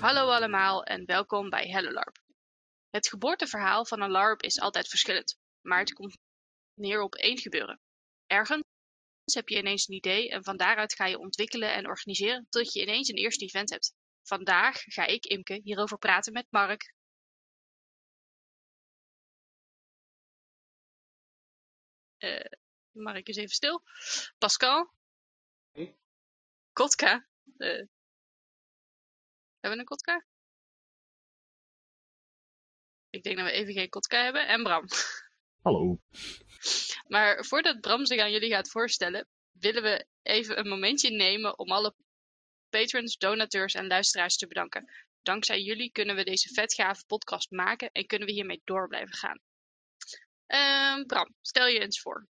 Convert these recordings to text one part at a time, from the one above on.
Hallo allemaal en welkom bij Hello LARP. Het geboorteverhaal van een LARP is altijd verschillend, maar het komt neer op één gebeuren. Ergens heb je ineens een idee en van daaruit ga je ontwikkelen en organiseren tot je ineens een eerste event hebt. Vandaag ga ik, Imke, hierover praten met Mark. Eh, Mark is even stil. Pascal. Kotka. Eh, hebben we een Kotka? Ik denk dat we even geen Kotka hebben. En Bram. Hallo. Maar voordat Bram zich aan jullie gaat voorstellen, willen we even een momentje nemen om alle patrons, donateurs en luisteraars te bedanken. Dankzij jullie kunnen we deze vetgave podcast maken en kunnen we hiermee door blijven gaan. Ehm, Bram, stel je eens voor.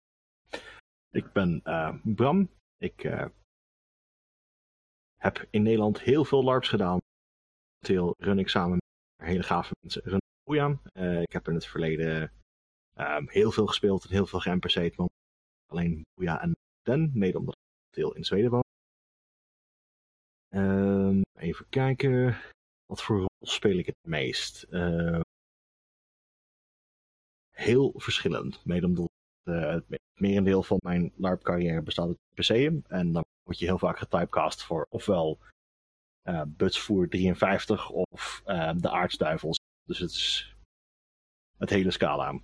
Ik ben eh, Bram. Ik eh, heb in Nederland heel veel LARPs gedaan. Momenteel run ik samen met hele gave mensen run Boejan. Uh, ik heb in het verleden ehm, heel veel gespeeld en heel veel want Alleen Boeja en Den, mede omdat ik deel in Zweden woon. Ehm, even kijken. Wat voor rol speel ik het meest? Ehm, heel verschillend. Mede omdat uh, het merendeel van mijn LARP-carrière bestaat uit PC'en. En dan word je heel vaak getypecast voor ofwel uh, Butsvoer 53 of uh, de Aartsduivels. Dus het is het hele scala.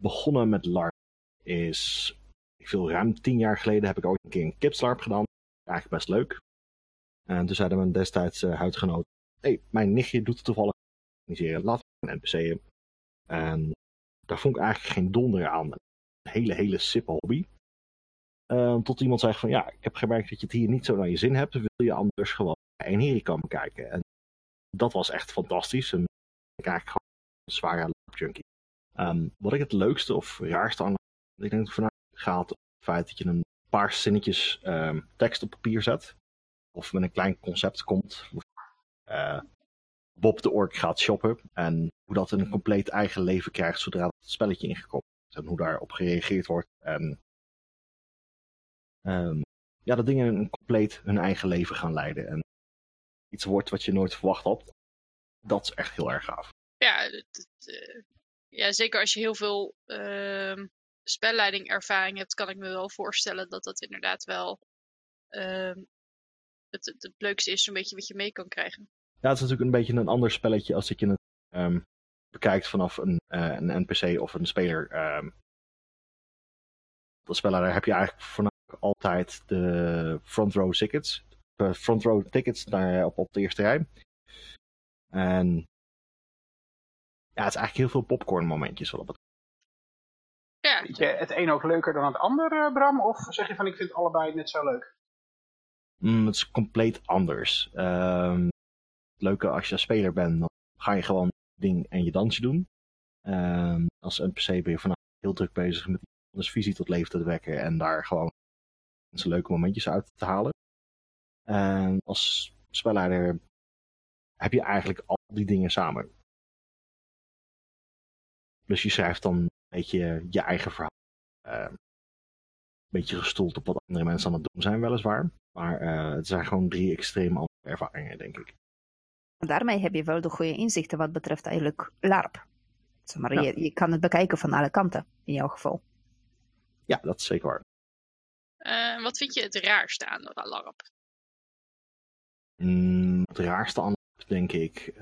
Begonnen met LARP is, ik ruim tien jaar geleden heb ik ooit een keer een kipslarp gedaan. Eigenlijk best leuk. En toen zeiden mijn destijds uh, huidgenoot, hey, mijn nichtje doet het toevallig organiseren, we een NPC'en. En daar vond ik eigenlijk geen donder aan. Een hele, hele sippe hobby. Uh, tot iemand zei van, ja, ik heb gemerkt dat je het hier niet zo naar je zin hebt. Wil je anders gewoon een hier komen kijken. En dat was echt fantastisch. En ik eigenlijk gewoon een zware junkie. Um, wat ik het leukste of raarste aan, ik denk vanuit gaat het feit dat je een paar zinnetjes um, tekst op papier zet. Of met een klein concept komt. Uh, Bob de Ork gaat shoppen. En hoe dat een compleet eigen leven krijgt zodra het spelletje ingekomen is. En hoe daarop gereageerd wordt. En um, ja, dat dingen een compleet hun eigen leven gaan leiden. En iets wordt wat je nooit verwacht had. Dat is echt heel erg gaaf. Ja, uh, ja zeker als je heel veel uh, spelleiding ervaring hebt, kan ik me wel voorstellen dat dat inderdaad wel uh, het, het, leukste is, zo'n beetje wat je mee kan krijgen. Ja, het is natuurlijk een beetje een ander spelletje als dat je het um, bekijkt vanaf een, uh, een NPC of een speler. Um, als speler heb je eigenlijk altijd de front row tickets. De front row tickets naar, op, op de eerste rij. En ja, het is eigenlijk heel veel popcorn momentjes wat op het ja. Vind je het een ook leuker dan het ander, Bram? Of zeg je van ik vind allebei net zo leuk? Mm, het is compleet anders. Um, het leuke als je een speler bent, dan ga je gewoon ding en je dansje doen. Um, als NPC ben je vanaf heel druk bezig met iemands visie tot leven te wekken en daar gewoon zijn leuke momentjes uit te halen. En als spelleider heb je eigenlijk al die dingen samen. Dus je schrijft dan een beetje je eigen verhaal. Uh, een beetje gestoeld op wat andere mensen aan het doen zijn, weliswaar. Maar uh, het zijn gewoon drie extreem andere ervaringen, denk ik. Daarmee heb je wel de goede inzichten wat betreft eigenlijk LARP. Zeg maar, ja. je, je kan het bekijken van alle kanten, in jouw geval. Ja, dat is zeker waar. Uh, wat vind je het raarste aan LARP? Mm, het raarste aan denk ik.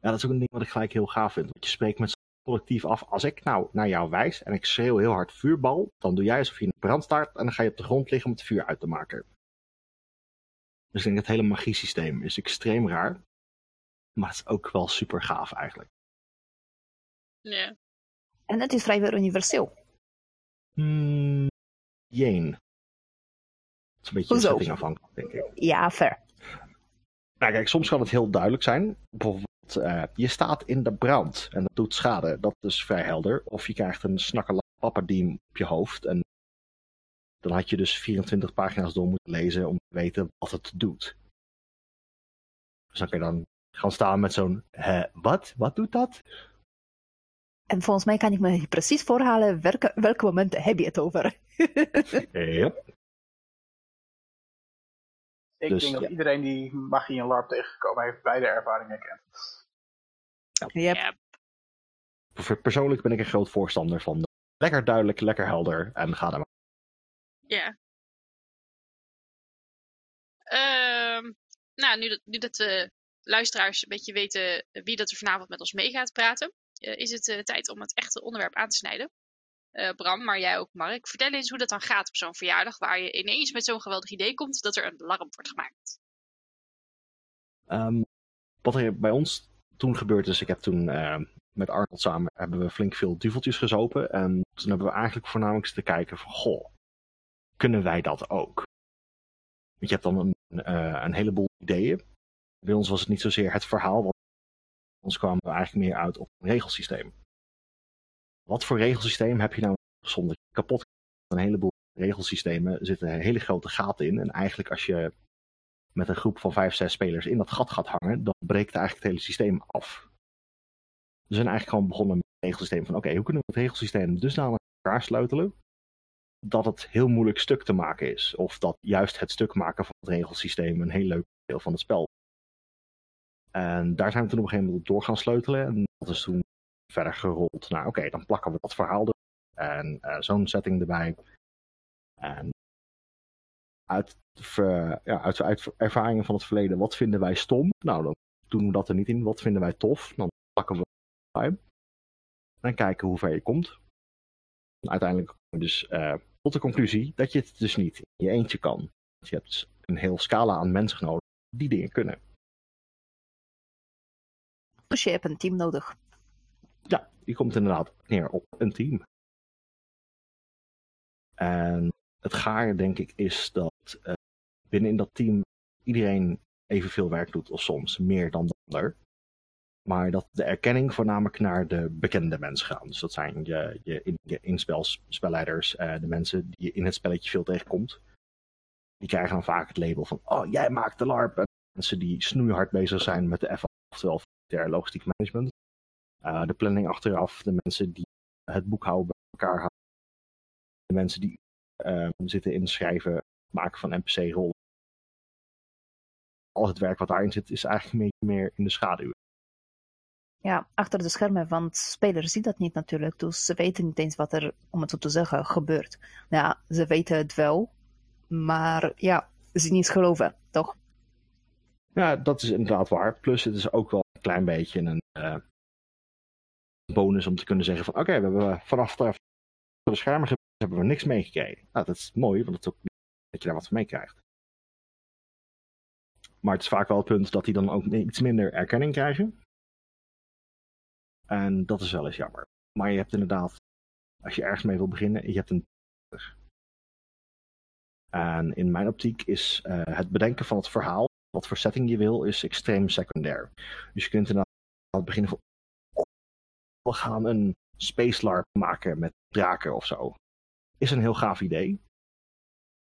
Ja, dat is ook een ding wat ik gelijk heel gaaf vind. Want je spreekt met collectief af. Als ik nou naar jou wijs en ik schreeuw heel hard vuurbal, dan doe jij alsof je in brand staat en dan ga je op de grond liggen om het vuur uit te maken. Dus ik denk het hele magiesysteem is extreem raar. Maar het is ook wel super gaaf eigenlijk. Ja. En het is vrijwel universeel. Hmm, jeen. Het is een beetje Hoezo? settingafhankelijk, denk ik. Ja, fair. Nou kijk, soms kan het heel duidelijk zijn. Bijvoorbeeld, uh, je staat in de brand en dat doet schade. Dat is vrij helder. Of je krijgt een snakkele papperdiem op je hoofd. En dan had je dus 24 pagina's door moeten lezen om te weten wat het doet. Dus dan kun je dan gaan staan met zo'n, wat? Wat doet dat? En volgens mij kan ik me precies voorhalen welke, welke momenten heb je het over. ja. Ik Dus, denk dat ja. iedereen die magie en LARP tegengekomen heeft, beide ervaringen kent. Yep. Ja, Per- Persoonlijk ben ik een groot voorstander van lekker duidelijk, lekker helder en ga maar. Ja. Ehm, nou, nu dat, nu dat de luisteraars een beetje weten wie dat er vanavond met ons mee gaat praten, eh, is het eh, tijd om het echte onderwerp aan te snijden. Eh, Bram, maar jij ook, Mark. Vertel eens hoe dat dan gaat op zo'n verjaardag, waar je ineens met zo'n geweldig idee komt dat er een alarm wordt gemaakt. Ehm, wat er bij ons toen gebeurd is, ik heb toen eh, met Arnold samen hebben we flink veel duveltjes gezopen. En toen hebben we eigenlijk voornamelijk te kijken van, goh, kunnen wij dat ook? Want je hebt dan een, eh, een heleboel ideeën. Bij ons was het niet zozeer het verhaal, want ons kwamen we eigenlijk meer uit op een regelsysteem. Wat voor regelsysteem heb je nou zonder kapot? Een heleboel regelsystemen zitten hele grote gaten in. En eigenlijk als je met een groep van vijf, zes spelers in dat gat gaat hangen, dan breekt eigenlijk het hele systeem af. We zijn eigenlijk gewoon begonnen met het regelsysteem van oké, hoe kunnen we het regelsysteem dusdanig aan elkaar sleutelen dat het heel moeilijk stuk te maken is. Of dat juist het stuk maken van het regelsysteem een heel leuk deel van het spel. En daar zijn we toen op een gegeven moment door gaan sleutelen. En dat is toen verder gerold naar oké, dan plakken we dat verhaal er en eh, zo'n setting erbij. En uit, ja, uit, uit ervaringen van het verleden, wat vinden wij stom? Nou, dan doen we dat er niet in. Wat vinden wij tof? Dan plakken we bij. En kijken hoe ver je komt. Uiteindelijk komen we dus eh, tot de conclusie dat je het dus niet in je eentje kan. Je hebt dus een heel scala aan mensen nodig die dingen kunnen. Dus je hebt een team nodig. Ja, die komt inderdaad neer op een team. En het gaar, denk ik, is dat eh, binnen in dat team iedereen evenveel werk doet, of soms meer dan de ander. Maar dat de erkenning voornamelijk naar de bekende mensen gaat. Dus dat zijn je, je, in, je eh, de mensen die je in het spelletje veel tegenkomt. Die krijgen dan vaak het label van, oh, jij maakt de LARP. En mensen die snoeihard bezig zijn met de FA, oftewel militair logistiek management. Uh, de planning achteraf, de mensen die het boekhouden bij elkaar houden. De mensen die uh, zitten in het schrijven, maken van NPC-rollen. Al het werk wat daarin zit, is eigenlijk een beetje meer in de schaduw. Ja, achter de schermen, want spelers zien dat niet natuurlijk. Dus ze weten niet eens wat er, om het zo te zeggen, gebeurt. Ja, ze weten het wel, maar ja, ze niet geloven, toch? Ja, dat is inderdaad waar. Plus het is ook wel een klein beetje een uh, bonus om te kunnen zeggen van oké, we hebben vanaf de, schermen hebben we niks meegekregen. Nou, dat is mooi, want het is ook dat je daar wat van meekrijgt. Maar het is vaak wel het punt dat die dan ook iets minder erkenning krijgen. En dat is wel eens jammer. Maar je hebt inderdaad, als je ergens mee wil beginnen, je hebt een. En in mijn optiek is uh, het bedenken van het verhaal, wat voor setting je wil, is extreem secundair. Dus je kunt inderdaad beginnen van. We gaan een space LARP maken met draken of zo. Is een heel gaaf idee.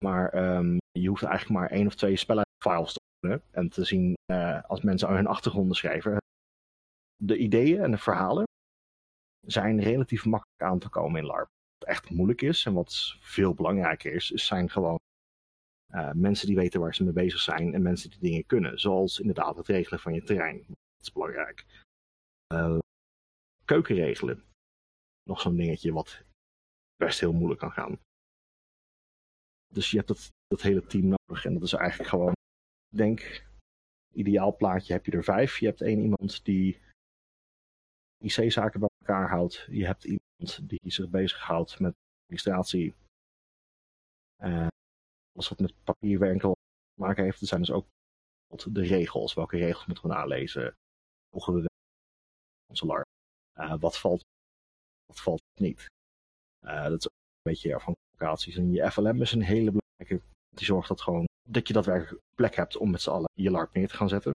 Maar um, je hoeft eigenlijk maar één of twee spellenfiles te openen en te zien uh, als mensen hun achtergronden schrijven. De ideeën en de verhalen zijn relatief makkelijk aan te komen in LARP. Wat echt moeilijk is en wat veel belangrijker is, zijn gewoon uh, mensen die weten waar ze mee bezig zijn en mensen die dingen kunnen. Zoals inderdaad het regelen van je terrein. Dat is belangrijk. Uh, keukenregelen. Nog zo'n dingetje wat best heel moeilijk kan gaan. Dus je hebt dat, dat hele team nodig en dat is eigenlijk gewoon, ik denk, ideaal plaatje heb je er vijf. Je hebt één iemand die IC-zaken bij elkaar houdt. Je hebt iemand die zich bezighoudt met administratie. Uh, alles wat met papierwerk te maken heeft. Er zijn dus ook de regels. Welke regels moeten we nalezen? Mogen we onze LARP? Uh, wat valt, wat valt niet? Uh, dat is ook een beetje ervan locaties. En je FLM is een hele belangrijke. Die zorgt dat gewoon dat je daadwerkelijk plek hebt om met z'n allen je LARP neer te gaan zetten.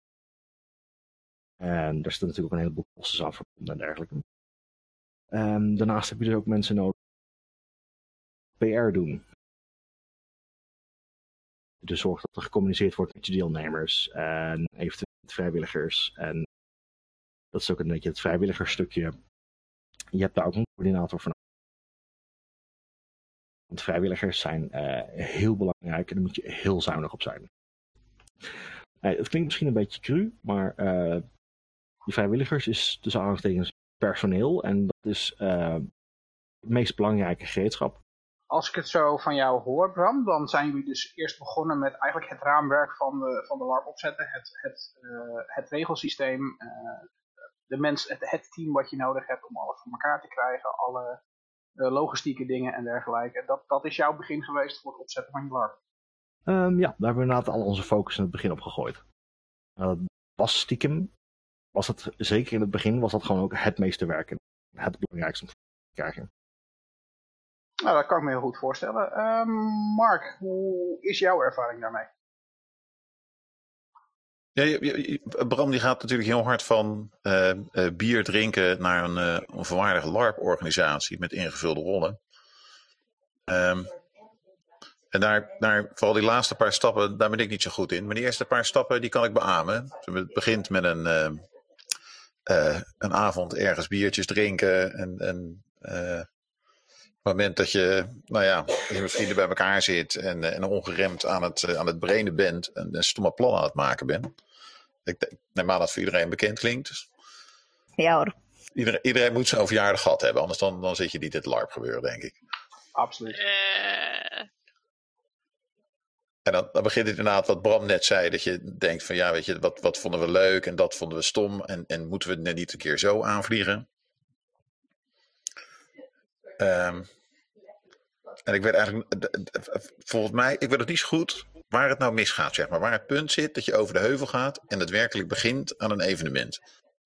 En daar zitten natuurlijk ook een heleboel kosten aan verbonden en dergelijke. Um, daarnaast heb je dus ook mensen nodig PR doen. Dus zorg dat er gecommuniceerd wordt met je deelnemers en eventueel met vrijwilligers. En dat is ook een beetje het vrijwilligerstukje. Je hebt daar ook een coördinator voor Want vrijwilligers zijn uh, heel belangrijk en daar moet je heel zuinig op zijn. Nee, het klinkt misschien een beetje cru, maar uh, die vrijwilligers is tussen aanhalingstekens personeel. En dat is het meest belangrijke gereedschap. Als ik het zo van jou hoor, Bram, dan zijn jullie dus eerst begonnen met eigenlijk het raamwerk van de, van de LARP opzetten. Het, het, het regelsysteem, de mens, het, het, team wat je nodig hebt om alles voor elkaar te krijgen. Alle logistieke dingen en dergelijke. Dat, dat is jouw begin geweest voor het opzetten van je LARP. Um, ja, daar hebben we inderdaad al onze focus in het begin op gegooid. Uh, was stiekem, was het zeker in het begin, was dat gewoon ook het meeste werken. Het belangrijkste om te krijgen. Nou, dat kan ik me heel goed voorstellen. Uh, Mark, hoe is jouw ervaring daarmee? Ja, Bram die gaat natuurlijk heel hard van uh, uh, bier drinken naar een, uh, volwaardige LARP-organisatie met ingevulde rollen. Um, en daar, daar, vooral die laatste paar stappen, daar ben ik niet zo goed in. Maar die eerste paar stappen, die kan ik beamen. Het begint met een, een avond ergens biertjes drinken. En, en het moment dat je, nou ja, je met vrienden bij elkaar zit en, en ongeremd aan het, aan het brainen bent en een stomme plan aan het maken bent. Ik neem aan dat voor iedereen bekend klinkt. Ja hoor. Iedereen, iedereen moet zo'n verjaardag gehad hebben, anders dan, dan zit je niet in het LARP gebeuren, denk ik. Absoluut. En dan, dan, begint het inderdaad wat Bram net zei. Dat je denkt van ja, weet je, wat, wat vonden we leuk en dat vonden we stom. En, en moeten we het net niet een keer zo aanvliegen? Um, en ik weet eigenlijk, volgens mij, ik weet het niet zo goed waar het nou misgaat, zeg maar. Waar het punt zit dat je over de heuvel gaat en het werkelijk begint aan een evenement.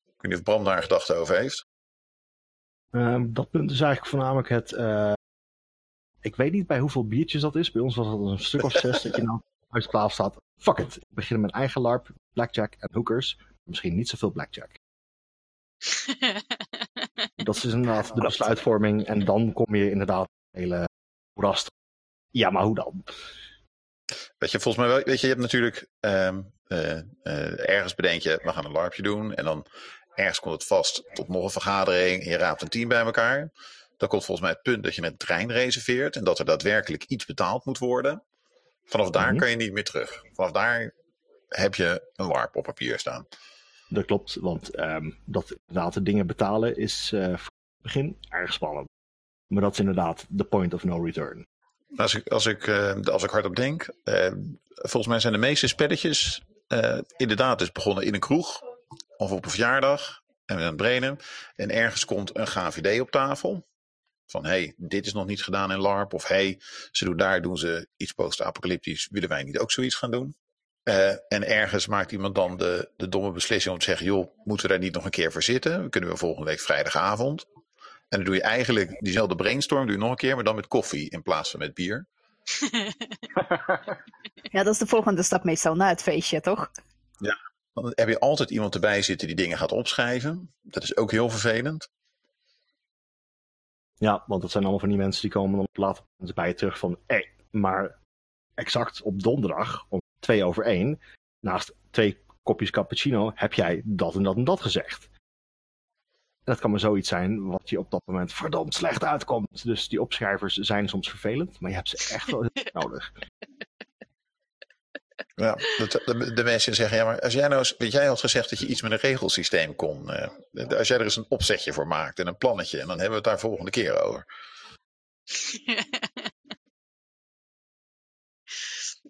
Ik weet niet of Bram daar gedachten over heeft. Um, dat punt is eigenlijk voornamelijk het, uh, ik weet niet bij hoeveel biertjes dat is. Bij ons was dat een stuk of zes dat je nou uit klaar staat. Fuck it. Ik begin met eigen LARP, blackjack en hookers. Misschien niet zoveel blackjack. dat is inderdaad de besluitvorming. En dan kom je inderdaad hele rast. Ja, maar hoe dan? Weet je, volgens mij wel, weet je, je hebt natuurlijk um, uh, uh, ergens bedenk je, we gaan een LARPje doen. En dan ergens komt het vast tot nog een vergadering. En je raapt een team bij elkaar. Dan komt volgens mij het punt dat je een trein reserveert en dat er daadwerkelijk iets betaald moet worden. Vanaf daar mm kan je niet meer terug. Vanaf daar heb je een warp op papier staan. Dat klopt, want um, dat inderdaad de dingen betalen is uh, voor het begin erg spannend. Maar dat is inderdaad de point of no return. Als ik, als ik, uh, als ik hardop denk, uh, volgens mij zijn de meeste spelletjes inderdaad dus begonnen in een kroeg of op een verjaardag en een brenen. En ergens komt een GVD op tafel. Van hey, dit is nog niet gedaan in LARP. Of hey, ze doen daar doen ze iets post-apocalyptisch. Willen wij niet ook zoiets gaan doen? Uh, en ergens maakt iemand dan de, de domme beslissing om te zeggen: joh, moeten we daar niet nog een keer voor zitten? We kunnen we volgende week vrijdagavond. En dan doe je eigenlijk diezelfde brainstorm, doe je nog een keer, maar dan met koffie in plaats van met bier. ja, dat is de volgende stap meestal na het feestje, toch? Ja, dan heb je altijd iemand erbij zitten die dingen gaat opschrijven. Dat is ook heel vervelend. Ja, want dat zijn allemaal van die mensen die komen dan later bij je terug van, hé, hey, maar exact op donderdag om twee over één, naast twee kopjes cappuccino, heb jij dat en dat en dat gezegd. En dat kan maar zoiets zijn wat je op dat moment verdomd slecht uitkomt. Dus die opschrijvers zijn soms vervelend, maar je hebt ze echt wel nodig. Ja, de, de, mensen zeggen, ja, maar als jij nou weet jij had gezegd dat je iets met een regelsysteem kon. Uh, als jij er eens een opzetje voor maakt en een plannetje, en dan hebben we het daar volgende keer over.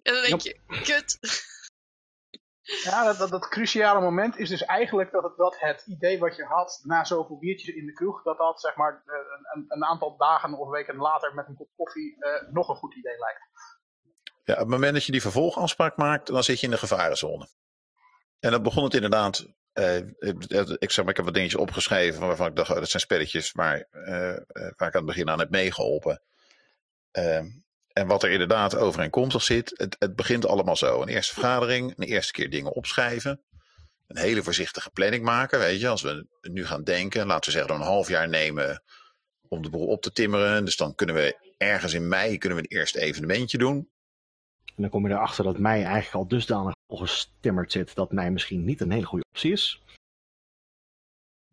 en dan denk je, kut. Ja, dat, dat, dat, cruciale moment is dus eigenlijk dat het, dat het idee wat je had na zoveel biertjes in de kroeg, dat dat zeg maar een, een aantal dagen of weken later met een kop koffie uh, nog een goed idee lijkt. Ja, op het moment dat je die vervolgafspraak maakt, dan zit je in de gevarenzone. En dan begon het inderdaad. Uh, ik, zeg maar, ik heb wat dingetjes opgeschreven waarvan ik dacht, oh, dat zijn spelletjes waar, uh, waar ik aan het begin aan heb meegeholpen. En wat er inderdaad overeenkomstig zit, het, het begint allemaal zo. Een eerste vergadering, een eerste keer dingen opschrijven. Een hele voorzichtige planning maken, weet je. Als we nu gaan denken, laten we zeggen, een half jaar nemen om de boel op te timmeren. Dus dan kunnen we ergens in mei kunnen we een eerste evenementje doen. En dan kom je erachter dat mei eigenlijk al dusdanig gestimmerd zit dat mei misschien niet een hele goede optie is.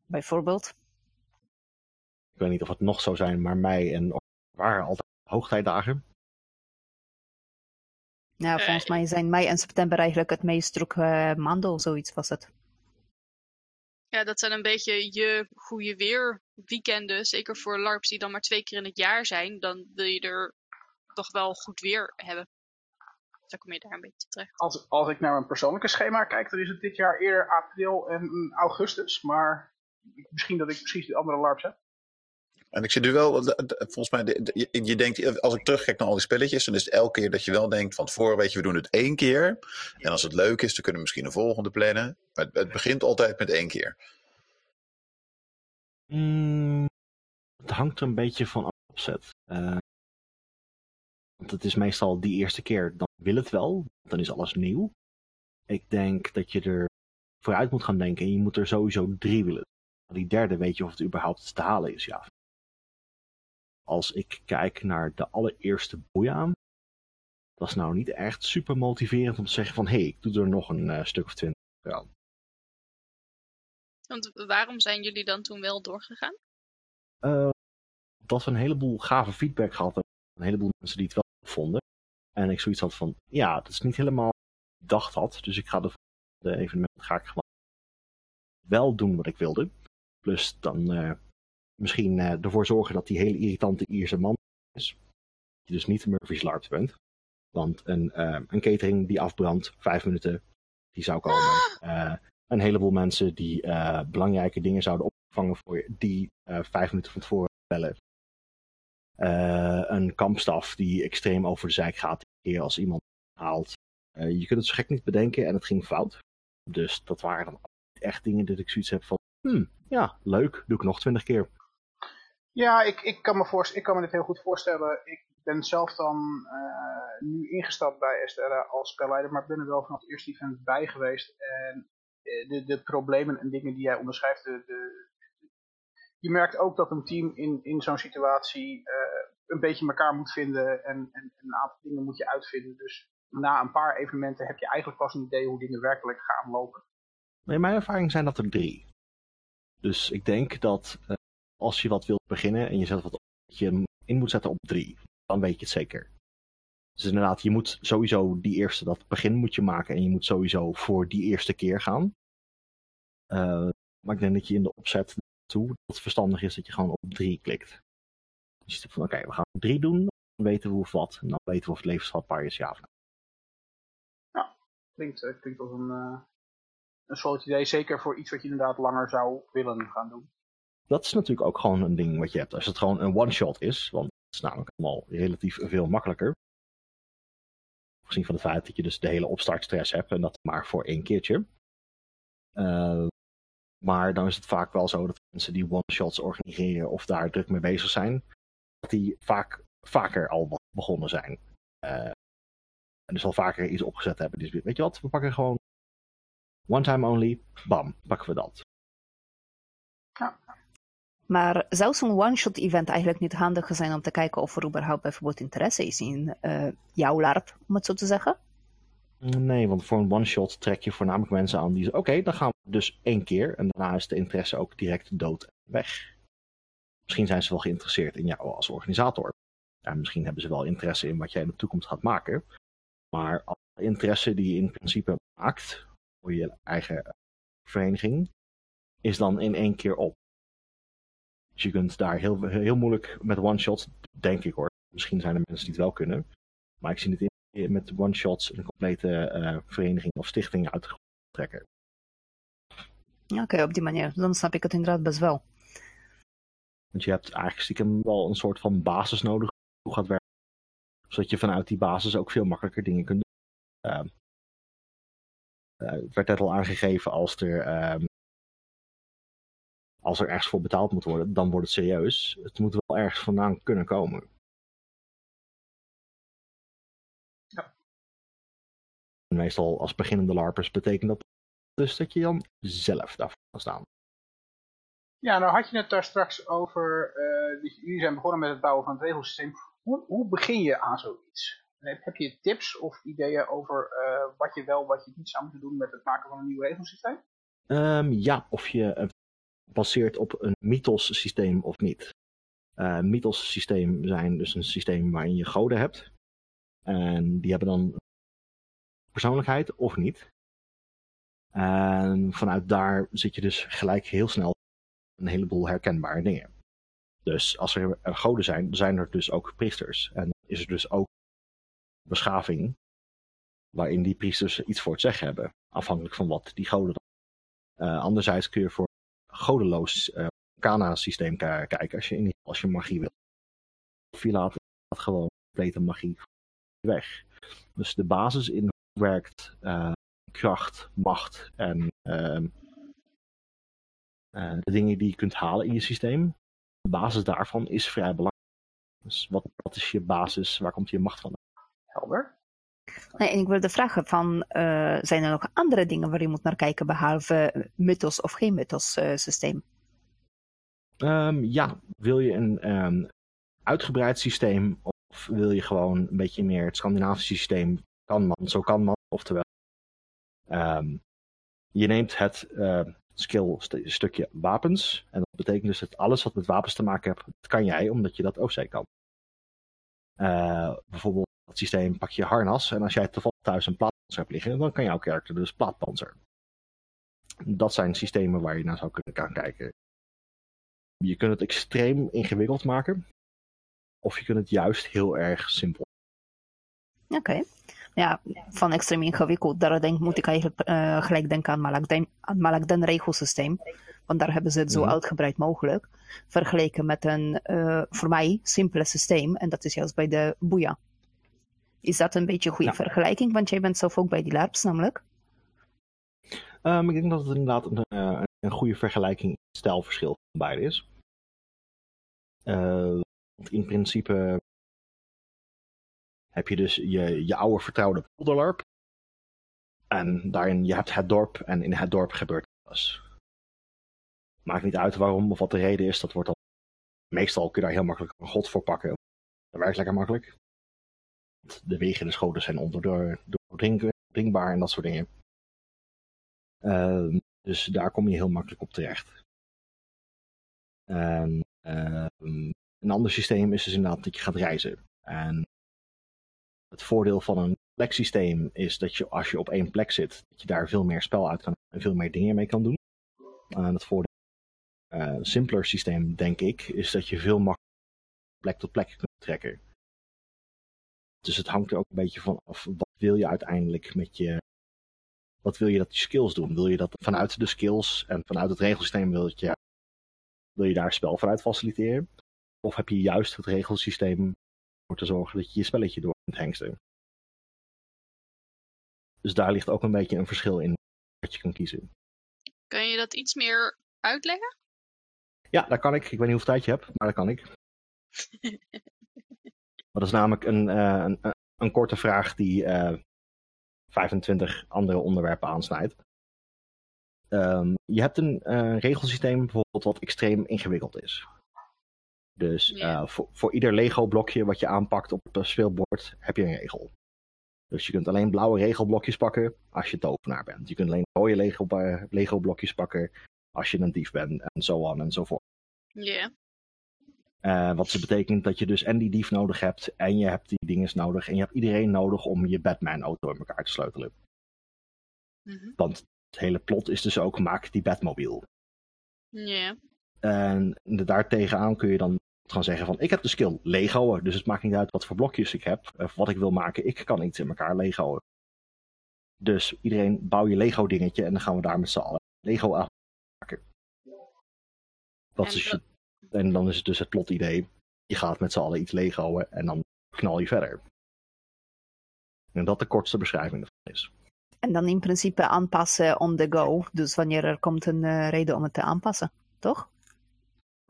Bijvoorbeeld? Ik weet niet of het nog zou zijn, maar mei en waren altijd hoogtijdagen. Ja, Eh, volgens mij zijn mei en september eigenlijk het meest drukke eh, maanden of zoiets was het. Ja, dat zijn een beetje je goede weer weekenden. Zeker voor LARPs die dan maar twee keer in het jaar zijn. Dan wil je er toch wel goed weer hebben. Dan kom je daar een beetje terecht. Als, als ik naar mijn persoonlijke schema kijk, dan is het dit jaar eerder april en mm, augustus. Maar misschien dat ik precies de andere LARPs heb. En ik zit nu wel, de- volgens mij, je, denkt, als ik terugkijk naar al die spelletjes, dan is het elke keer dat je wel denkt van tevoren, weet je, we doen het één keer. En als het leuk is, dan kunnen we misschien een volgende plannen. Maar het, begint altijd met één keer. Mm, het hangt er een beetje van opzet. Eh, want het is meestal die eerste keer, dan wil het wel, dan is alles nieuw. Ik denk dat je er vooruit moet gaan denken en je moet er sowieso drie willen. Die derde weet je of het überhaupt te halen is, ja. Als ik kijk naar de allereerste boeien, dat is nou niet echt super motiverend om te zeggen van hé, hey, ik doe er nog een eh, stuk of twintig aan. Want waarom zijn jullie dan toen wel doorgegaan? Eh, dat we een heleboel gave feedback gehad hebben. Een heleboel mensen die het wel vonden. En ik zoiets had van, ja, dat is niet helemaal wat ik dacht had. Dus ik ga de, de evenement ga ik gewoon wel doen wat ik wilde. Plus dan eh, misschien eh, ervoor zorgen dat die hele irritante Ierse man is. Dat je dus niet Murphy's Larp bent. Want een, eh, een catering die afbrandt, vijf minuten, die zou komen. Eh, een heleboel mensen die belangrijke dingen zouden opvangen voor je, die vijf minuten van tevoren bellen. Een kampstaf die extreem over de zijk gaat keer als iemand haalt. Je kunt het zo gek niet bedenken en het ging fout. Dus dat waren dan echt dingen dat ik zoiets heb van, hmm, ja, leuk, doe ik nog twintig keer. Ja, ik, ik, kan me voorst- ik kan me dit heel goed voorstellen. Ik ben zelf dan eh, nu ingestapt bij Estera als spelleider, maar ik ben er wel vanaf het eerste event bij geweest. En eh, de, de problemen en dingen die jij onderschrijft, de, de, je merkt ook dat een team in, in zo'n situatie eh, een beetje elkaar moet vinden en, en een aantal dingen moet je uitvinden. Dus na een paar evenementen heb je eigenlijk pas een idee hoe dingen werkelijk gaan lopen. In mijn ervaring zijn dat er drie. Dus ik denk dat als je wat wilt beginnen en je zet wat op, je in moet zetten op drie. Dan weet je het zeker. Dus inderdaad, je moet sowieso die eerste, dat begin moet je maken en je moet sowieso voor die eerste keer gaan. Eh, maar ik denk dat je in de opzet toe dat het verstandig is dat je gewoon op drie klikt. Dus je zegt van oké, we gaan drie doen, dan weten we of wat. En dan weten we of het levensvatbaar is, ja of nee. Klinkt, eh, klinkt als een, eh, een solid idee, zeker voor iets wat je inderdaad langer zou willen gaan doen. Dat is natuurlijk ook gewoon een ding wat je hebt. Als het gewoon een one-shot is, want het is namelijk allemaal relatief veel makkelijker. Gezien van het feit dat je dus de hele opstartstress hebt en dat maar voor één keertje. Eh, maar dan is het vaak wel zo dat mensen die one-shots organiseren of daar druk mee bezig zijn, dat die vaak vaker al begonnen zijn. Eh, en dus al vaker iets opgezet hebben. Dus weet je wat, we pakken gewoon one time only, bam, pakken we dat. Maar zou zo'n one-shot event eigenlijk niet handig zijn om te kijken of er überhaupt bijvoorbeeld interesse is in eh, jouw LARP, om het zo te zeggen? Nee, want voor een one-shot trek je voornamelijk mensen aan die zeggen: Oké, dan gaan we dus één keer. En daarna is de interesse ook direct dood en weg. Misschien zijn ze wel geïnteresseerd in jou als organisator. En misschien hebben ze wel interesse in wat jij in de toekomst gaat maken. Maar alle interesse die je in principe maakt voor je eigen vereniging, is dan in één keer op. Dus je kunt daar heel, heel moeilijk met one-shots, denk ik hoor. Misschien zijn er mensen die het wel kunnen. Maar ik zie het in met one-shots een complete eh, vereniging of stichting uit te trekken. Oké, op die manier. Dan snap ik het inderdaad best wel. Want je hebt eigenlijk stiekem wel een soort van basis nodig hoe gaat werken. Zodat je vanuit die basis ook veel makkelijker dingen kunt doen. Ehm, eh, het werd net al aangegeven als er, ehm, als er ergens voor betaald moet worden, dan wordt het serieus. Het moet wel ergens vandaan kunnen komen. Ja. Meestal als beginnende larpers betekent dat dus dat je dan zelf daarvoor kan staan. Ja, nou had je het daar straks over, eh, dat jullie zijn begonnen met het bouwen van het regelsysteem. Hoe, hoe begin je aan zoiets? Heb, heb je tips of ideeën over eh, wat je wel, wat je niet zou moeten doen met het maken van een nieuw regelsysteem? Ehm, ja, of je baseert op een mythos systeem of niet. Uh, mythos systeem zijn dus een systeem waarin je goden hebt. En die hebben dan persoonlijkheid of niet. En vanuit daar zit je dus gelijk heel snel een heleboel herkenbare dingen. Dus als er goden zijn, zijn er dus ook priesters. En is er dus ook beschaving waarin die priesters iets voor het zeggen hebben. Afhankelijk van wat die goden dan. Uh, anderzijds kun je voor godeloos uh, Kana-systeem kijken als je, als je magie wil. Je laat gewoon complete magie weg. Dus de basis in werkt uh, kracht, macht en ehm, de dingen die je kunt halen in je systeem. De basis daarvan is vrij belangrijk. Dus wat, wat is je basis? Waar komt je macht van? Helder. En ik wilde vragen van, uh, zijn er nog andere dingen waar je moet naar kijken behalve mythos of geen mythos uh, systeem? Um, ja, wil je een um, uitgebreid systeem of wil je gewoon een beetje meer het Scandinavische systeem? Kan man, zo kan man. Oftewel, um, je neemt het uh, skill st stukje wapens. En dat betekent dus dat alles wat met wapens te maken heeft, dat kan jij, omdat je dat ook zeker kan. Uh, bijvoorbeeld dat systeem pak je harnas. En als jij toevallig thuis een plaatpanzer hebt liggen, dan kan jouw karakter dus plaatpanzer. Dat zijn systemen waar je naar zou kunnen gaan kijken. Je kunt het extreem ingewikkeld maken. Of je kunt het juist heel erg simpel. Oké. Okay. Ja, van extreem ingewikkeld, daar denk, moet ik eigenlijk uh, gelijk denken aan Malakden, aan Malakden regelsysteem. Want daar hebben ze het zo -hmm. uitgebreid mogelijk. Vergeleken met een, uh, voor mij, simpele systeem. En dat is juist bij de Boeia. Is dat een beetje een goede ja. vergelijking? Want jij bent zelf ook bij die LARPs namelijk. Um, ik denk dat het inderdaad een, uh, een goede vergelijking, stijlverschil van beide is. Uh, in principe heb je dus je, je oude vertrouwde polderlarp. En daarin, je hebt het dorp en in het dorp gebeurt alles. Maakt niet uit waarom of wat de reden is, dat wordt dan... Meestal kun je daar heel makkelijk een god voor pakken. Dat werkt lekker makkelijk. De wegen en de schoten zijn ondoordringbaar en dat soort dingen. Uh, dus daar kom je heel makkelijk op terecht. Uh, een ander systeem is dus inderdaad dat je gaat reizen. En het voordeel van een pleksysteem is dat je als je op één plek zit, dat je daar veel meer spel uit kan en veel meer dingen mee kan doen. En het voordeel van een uh, simpeler systeem, denk ik, is dat je veel makkelijker plek tot plek kunt trekken. Dus het hangt er ook een beetje van af, wat wil je uiteindelijk met je, wat wil je dat die skills doen? Wil je dat vanuit de skills en vanuit het regelsysteem wil je, wil je daar spel vanuit faciliteren? Of heb je juist het regelsysteem voor te zorgen dat je je spelletje door kunt hengsten? Dus daar ligt ook een beetje een verschil in wat je kan kiezen. Kun je dat iets meer uitleggen? Ja, dat kan ik. Ik weet niet hoeveel tijd je hebt, maar dat kan ik. dat is namelijk een, uh, een, een, korte vraag die uh, 25 andere onderwerpen aansnijdt. Um, je hebt een uh, regelsysteem bijvoorbeeld wat extreem ingewikkeld is. Dus uh, voor, voor ieder Lego-blokje wat je aanpakt op het speelbord heb je een regel. Dus je kunt alleen blauwe regelblokjes pakken als je tovenaar bent. Je kunt alleen rode Lego, uh, Lego-blokjes pakken als je een dief bent en zo on en zo voort. Ja. Uh, wat dus betekent dat je dus en die dief nodig hebt en je hebt die dinges nodig en je hebt iedereen nodig om je Batman-auto in elkaar te sleutelen. Mhm. Want het hele plot is dus ook maak die Batmobile. Ja. En daartegenaan kun je dan gaan zeggen van ik heb de skill Lego'en, dus het maakt niet uit wat voor blokjes ik heb of wat ik wil maken. Ik kan iets in elkaar Lego'en. Dus iedereen bouw je Lego dingetje en dan gaan we daar met z'n allen Lego aan maken. Dat En is je, en dan is het dus het plotidee. Je gaat met z'n allen iets Lego'en en dan knal je verder. En dat de kortste beschrijving ervan is. En dan in principe aanpassen on the go. Dus wanneer er komt een uh, reden om het te aanpassen, toch?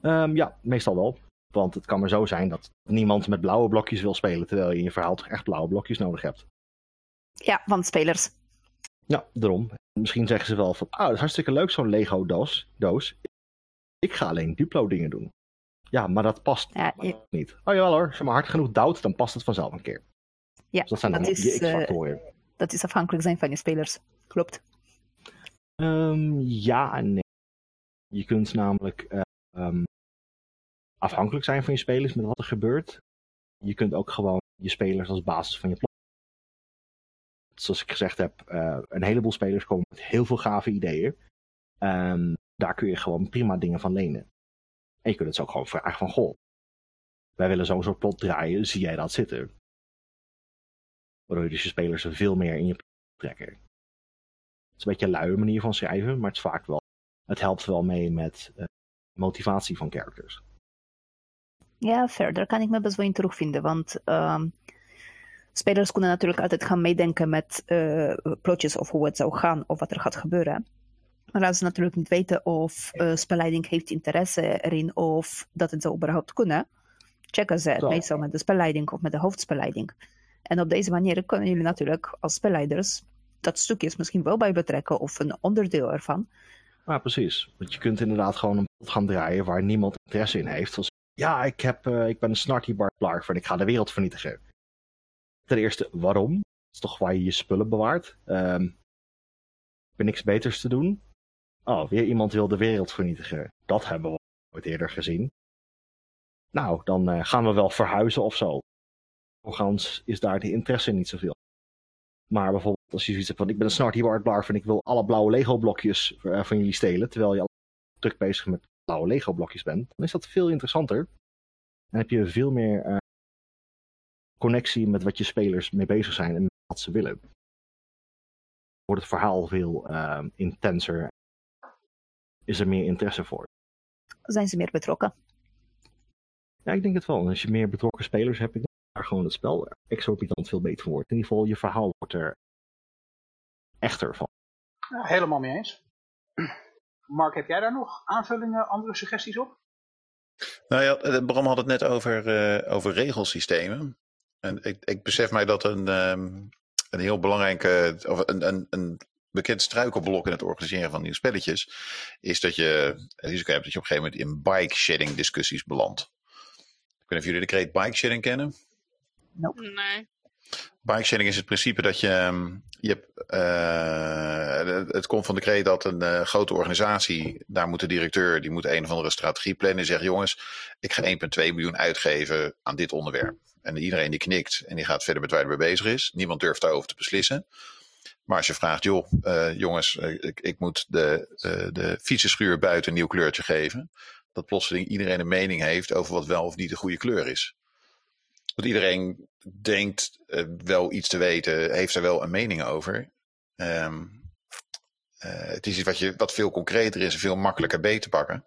Um, ja, meestal wel. Want het kan maar zo zijn dat niemand met blauwe blokjes wil spelen, terwijl je in je verhaal toch echt blauwe blokjes nodig hebt. Ja, van spelers. Ja, daarom. Misschien zeggen ze wel van, ah, dat is hartstikke leuk zo'n Lego doos. doos. Ik ga alleen Duplo dingen doen. Ja, maar dat past Ja, je- niet. Oh jawel hoor, als je maar hard genoeg duwt, dan past het vanzelf een keer. ja Dus dat zijn dan je is, eh, X-factoren. dat is afhankelijk zijn van je spelers. Klopt. Ehm, ja en nee. Je kunt namelijk eh, ehm, afhankelijk zijn van je spelers met wat er gebeurt. Je kunt ook gewoon je spelers als basis van je plan. zoals ik gezegd heb, eh, een heleboel spelers komen met heel veel gave ideeën. En daar kun je gewoon prima dingen van lenen. En je kunt het ook gewoon vragen van, goh, wij willen zo'n soort plot draaien, zie jij dat zitten? Waardoor je dus je spelers er veel meer in je trekken. Het is een beetje een luie manier van schrijven, maar het is vaak wel, het helpt wel mee met uh, motivatie van characters. Ja, verder kan ik me best wel in terugvinden, want uh, spelers kunnen natuurlijk altijd gaan meedenken met uh, plotjes of hoe het zou gaan of wat er gaat gebeuren. Maar als ze natuurlijk niet weten of uh, spelleiding heeft interesse erin of dat het zou überhaupt kunnen, checken ze het Zo. meestal met de spelleiding of met de hoofdspelleiding. En op deze manier kunnen jullie natuurlijk als spelleiders dat stukjes misschien wel bij betrekken of een onderdeel ervan. Ja, precies. Want je kunt inderdaad gewoon een plot gaan draaien waar niemand interesse in heeft. Zoals, ja, ik, heb, uh, ik ben een snarty barblarf en ik ga de wereld vernietigen. Ten eerste, waarom? Dat is toch waar je je spullen bewaart? Um, heb je niks beters te doen? Oh, weer iemand wil de wereld vernietigen. Dat hebben we ooit eerder gezien. Nou, dan uh, gaan we wel verhuizen of zo. Doorgaans is daar de interesse niet zoveel. Maar bijvoorbeeld als je zoiets hebt van ik ben een barblarf en ik wil alle blauwe Lego blokjes uh, van jullie stelen. Terwijl je al druk bezig met blauwe Lego blokjes bent. Dan is dat veel interessanter. Dan heb je veel meer uh, connectie met wat je spelers mee bezig zijn en wat ze willen. Wordt het verhaal veel intenser. Is er meer interesse voor. Zijn ze meer betrokken? Ja, ik denk het wel. Als je meer betrokken spelers hebt, ik daar gewoon het spel exorbitant veel beter wordt. In ieder geval, je verhaal wordt er echter van. Ja, helemaal mee eens. Mark, heb jij daar nog aanvullingen, andere suggesties op? Nou ja, Bram had het net over, uh, over regelsystemen. En ik, ik besef mij dat een, um, een heel belangrijke, of een, een, een bekend struikelblok in het organiseren van nieuwe spelletjes, is dat je het risico hebt dat je op een gegeven moment in bike shedding discussies belandt. Ik weet niet of jullie de kreet bike shedding kennen. Nope. Nee. Bike sharing is het principe dat je, je hebt, uh, het komt van de kreet dat een uh, grote organisatie, daar moet de directeur, die moet een of andere strategie plannen en zegt jongens, ik ga 1,2 miljoen uitgeven aan dit onderwerp. En iedereen die knikt en die gaat verder met waar hij mee bezig is. Niemand durft daarover te beslissen. Maar als je vraagt, joh, uh, jongens, ik, ik, moet de, de fietsenschuur buiten een nieuw kleurtje geven. Dat plotseling iedereen een mening heeft over wat wel of niet de goede kleur is. Want iedereen denkt uh, wel iets te weten, heeft er wel een mening over. Uh, het is iets wat, je, wat veel concreter is en veel makkelijker beter te pakken.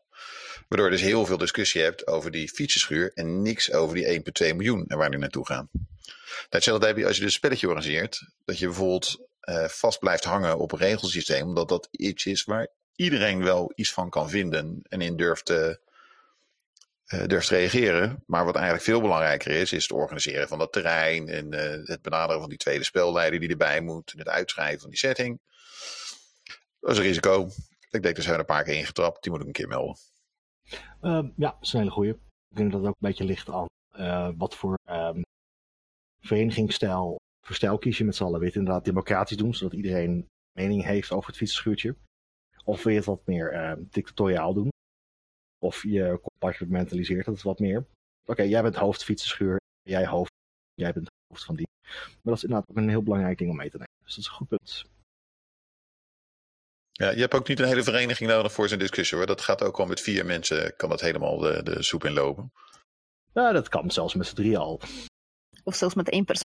Waardoor je dus heel veel discussie hebt over die fietsenschuur en niks over die 1,2 miljoen en waar die naartoe gaan. Hetzelfde heb je als je dus een spelletje organiseert, dat je bijvoorbeeld uh, vast blijft hangen op een regelsysteem, omdat dat iets is waar iedereen wel iets van kan vinden en in durft te, uh, durft te reageren. Maar wat eigenlijk veel belangrijker is, is het organiseren van dat terrein en uh, het benaderen van die tweede spelleider die erbij moet, en het uitschrijven van die setting. Dat is een risico. Ik denk, er zijn een paar keer ingetrapt, die moet ik een keer melden. Uh, ja, dat is een hele goeie. Ik denk dat ook een beetje ligt aan wat voor um, verenigingsstijl, voor stijl kies je met z'n allen. Wil je het inderdaad democratisch doen, zodat iedereen mening heeft over het fietsenschuurtje? Of wil je het wat meer uh, dictatoriaal doen? Of je compartmentaliseert het wat meer. Oké, okay, jij bent hoofd fietsenschuur, jij hoofd, jij bent hoofd van die. Maar dat is inderdaad ook een heel belangrijk ding om mee te nemen. Dus dat is een goed punt. Ja, je hebt ook niet een hele vereniging nodig voor zo'n discussie hoor. Dat gaat ook al met vier mensen, kan dat helemaal de, de soep inlopen. Ja, dat kan zelfs met z'n drie al. Of zelfs met één persoon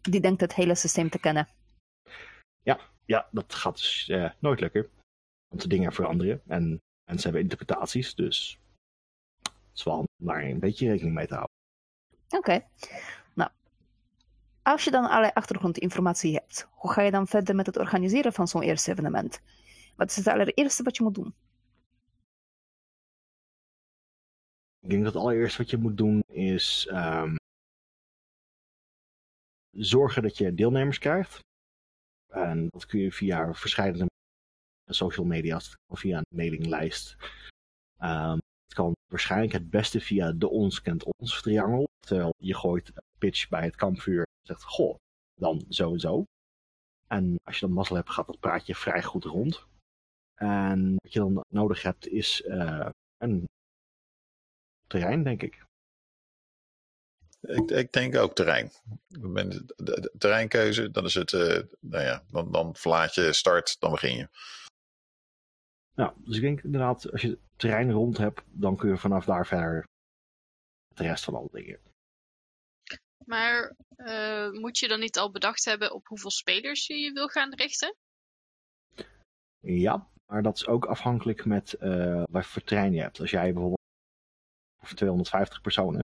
die denkt het hele systeem te kennen. Ja, ja dat gaat dus uh, nooit lukken. Want de dingen veranderen en mensen hebben interpretaties, dus het is wel daar een beetje rekening mee te houden. Oké. Okay. Nou, als je dan allerlei achtergrondinformatie hebt, hoe ga je dan verder met het organiseren van zo'n eerste evenement? Wat is het allereerste wat je moet doen? Ik denk dat het allereerste wat je moet doen is um, zorgen dat je deelnemers krijgt. En dat kun je via verschillende social media of via een mailinglijst. Um, het kan waarschijnlijk het beste via de ons kent ons triangel. Terwijl je gooit een pitch bij het kampvuur en zegt, goh, dan zo en zo. En als je dan mazzel hebt, gaat dat praatje vrij goed rond. En wat je dan nodig hebt is uh, een terrein, denk ik. Ik, ik denk ook terrein. De, de, de terreinkeuze, dan is het, uh, nou ja, dan, dan verlaat je start, dan begin je. Ja, dus ik denk inderdaad, als je het terrein rond hebt, dan kun je vanaf daar verder de rest van alle dingen. Maar uh, moet je dan niet al bedacht hebben op hoeveel spelers je je wil gaan richten? Ja, maar dat is ook afhankelijk met uh, wat voor terrein je hebt. Als jij bijvoorbeeld voor 250 personen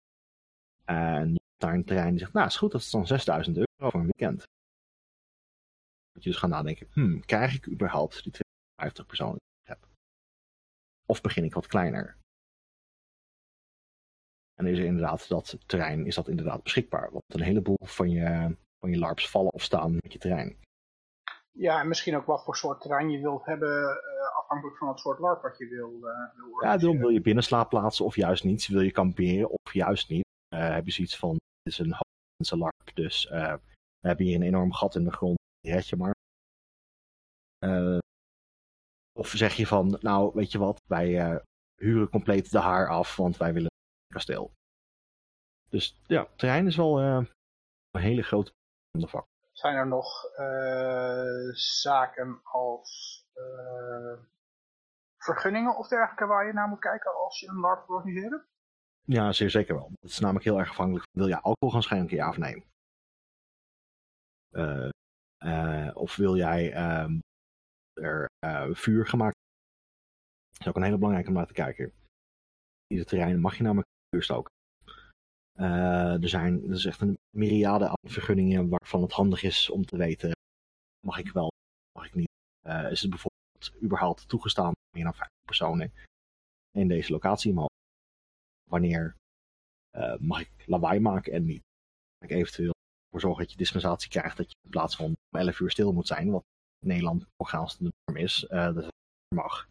en daar een terrein die zegt, nou is goed, dat is dan 6000 euro voor een weekend. Dat je dus gaan nadenken, hmm, krijg ik überhaupt die 250 personen die ik heb? Of begin ik wat kleiner? En is er inderdaad dat terrein, is dat inderdaad beschikbaar? Want een heleboel van je, van je LARPs vallen of staan met je terrein. Ja, en misschien ook wat voor soort terrein je wilt hebben, uh, afhankelijk van het soort LARP wat je wil, uh, wil Ja, dan wil je binnenslaapplaatsen of juist niet. Wil je kamperen of juist niet. Uh, heb je zoiets van, dit is een LARP, dus we hebben hier een enorm gat in de grond, red je maar. of zeg je van, nou weet je wat, wij huren compleet de haar af, want wij willen kasteel. Dus ja, het terrein is wel een hele grote vak. Zijn er nog zaken als vergunningen of dergelijke waar je naar moet kijken als je een LARP organiseren? Ja, zeer zeker wel. Het is namelijk heel erg afhankelijk van wil je alcohol gaan schenken, ja of nee? of wil jij um, er vuur gemaakt? Dat is ook een hele belangrijke om naar te kijken. Deze terrein mag je namelijk vuurstoken. Uh, er zijn er is echt een myriade aan vergunningen waarvan het handig is om te weten, mag ik wel, mag ik niet. Is het bijvoorbeeld überhaupt toegestaan meer dan 50 personen in deze locatie mogen? Wanneer uh, mag ik lawaai maken en niet? Ik eventueel voor zorgen dat je dispensatie krijgt dat je in plaats van om 11 uur stil moet zijn, wat in Nederland doorgaans de norm is, dat het mag.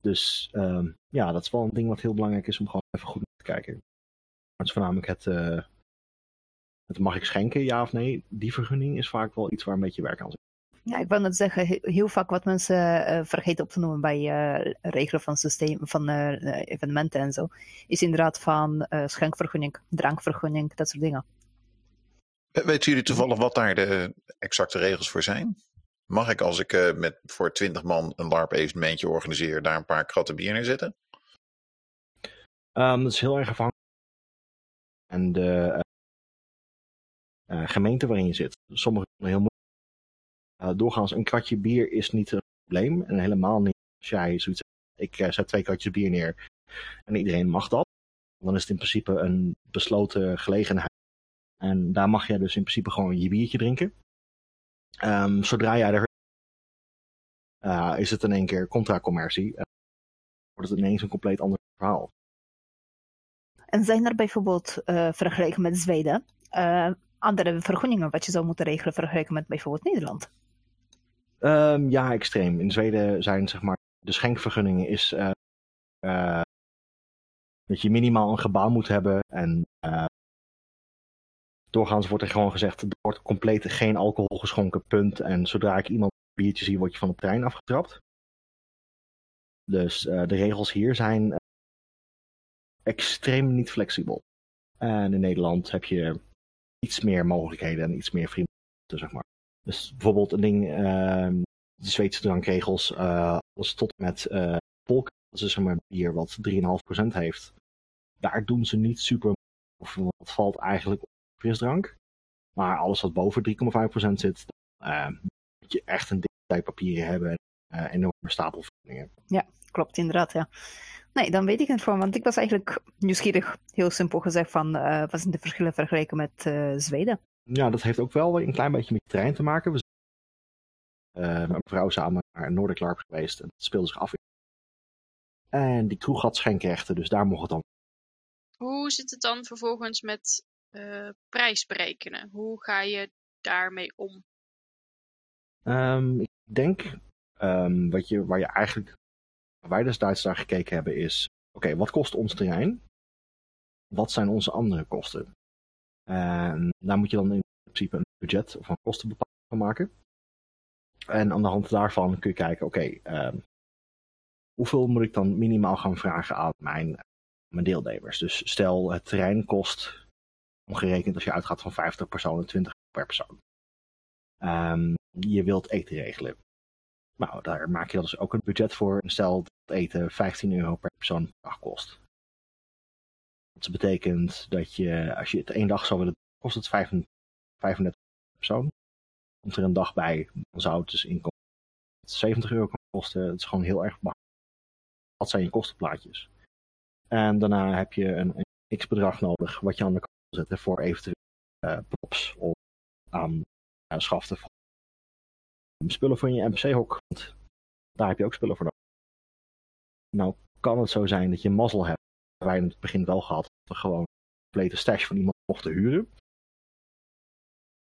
Dus um, ja, dat is wel een ding wat heel belangrijk is om gewoon even goed te kijken. Het is voornamelijk het, uh, het mag ik schenken, ja of nee. Die vergunning is vaak wel iets waar een beetje werk aan zit. Ja, ik wil net zeggen, heel vaak wat mensen uh, vergeten op te noemen bij uh, regelen van, systeem, van evenementen en zo, is inderdaad van schenkvergunning, drankvergunning, dat soort dingen. Weten jullie toevallig wat daar de exacte regels voor zijn? Mag ik als ik uh, met, voor twintig man een LARP-evenementje organiseer, daar een paar kratten bier neerzetten? Um, dat is heel erg afhankelijk. En de uh, uh, gemeente waarin je zit. Sommige heel moeilijk. Uh, doorgaans een kratje bier is niet een probleem. En helemaal niet als jij zoiets Ik zet twee kratjes bier neer en iedereen mag dat. Dan is het in principe een besloten gelegenheid. En daar mag je dus in principe gewoon je biertje drinken. Um, zodra jij er uh, is het in één keer contra-commercie. Wordt het ineens een compleet ander verhaal. En zijn er bijvoorbeeld, vergeleken met Zweden, andere vergunningen wat je zou moeten regelen vergeleken met bijvoorbeeld Nederland? Um, ja, extreem. In Zweden zijn zeg maar, de schenkvergunningen is dat je minimaal een gebouw moet hebben en doorgaans wordt er gewoon gezegd, er wordt compleet geen alcohol geschonken, punt. En zodra ik iemand een biertje zie, word je van de trein afgetrapt. Dus de regels hier zijn extreem niet flexibel. En in Nederland heb je iets meer mogelijkheden en iets meer vrienden, zeg maar. Dus bijvoorbeeld een ding, uh, de Zweedse drankregels, alles tot met uh, polk, dat is zeg maar bier wat 3,5% heeft. Daar doen ze niet super, of dat valt eigenlijk frisdrank. Maar alles wat boven 3,5% zit, uh, moet je echt een dikke papieren hebben en uh, enorme stapel. Ja, klopt inderdaad, ja. Nee, dan weet ik het voor, want ik was eigenlijk nieuwsgierig, heel simpel gezegd, van uh, wat zijn de verschillen vergeleken met Zweden? Ja, dat heeft ook wel een klein beetje met je terrein te maken. We zijn met mijn vrouw samen naar Nordic LARP geweest en dat speelde zich af. En die kroeg had schenkrechten, dus daar mocht het dan. Hoe zit het dan vervolgens met uh, prijs berekenen? Hoe ga je daarmee om? Um, ik denk um, wat je, waar je eigenlijk waar wij destijds naar gekeken hebben is, oké, okay, wat kost ons terrein? Wat zijn onze andere kosten? En daar moet je dan in principe een budget of een kostenbepaling van maken. En aan de hand daarvan kun je kijken, oké, um, hoeveel moet ik dan minimaal gaan vragen aan mijn, mijn deelnemers? Dus stel het terrein kost omgerekend als je uitgaat van 50 personen, 20 per persoon. Ehm, je wilt eten regelen. Nou, daar maak je dus ook een budget voor. Stel dat eten 15 euro per persoon per dag kost. Dat betekent dat je, als je het één dag zou willen, kost het 35 per persoon. Komt er een dag bij, dan zou het dus inkomen 70 euro kosten. Het is gewoon heel erg makkelijk. Dat zijn je kostenplaatjes. En daarna heb je een, een x-bedrag nodig wat je aan de kant wil zetten voor eventueel uh, props of aan uh, schaften van spullen voor je NPC-hok. Daar heb je ook spullen voor nodig. Nou kan het zo zijn dat je mazzel hebt. Wij in het begin wel gehad dat we gewoon complete stash van iemand mochten huren.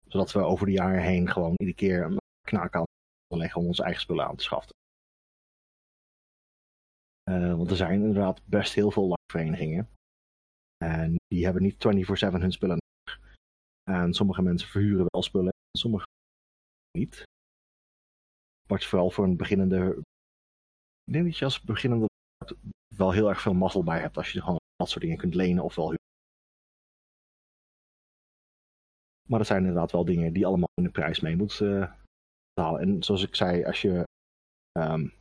Zodat we over de jaren heen gewoon iedere keer een knaak aan leggen om onze eigen spullen aan te schaffen. Uh, want er zijn inderdaad best heel veel verenigingen. En die hebben niet 24-7 hun spullen nodig. En sommige mensen verhuren wel spullen en sommige niet. Wat vooral voor een beginnende. Ik denk dat je als beginnende wel heel erg veel mazzel bij hebt als je gewoon dat soort dingen kunt lenen of wel. Maar er zijn inderdaad wel dingen die allemaal in de prijs mee moeten uh, halen. En zoals ik zei, als je um,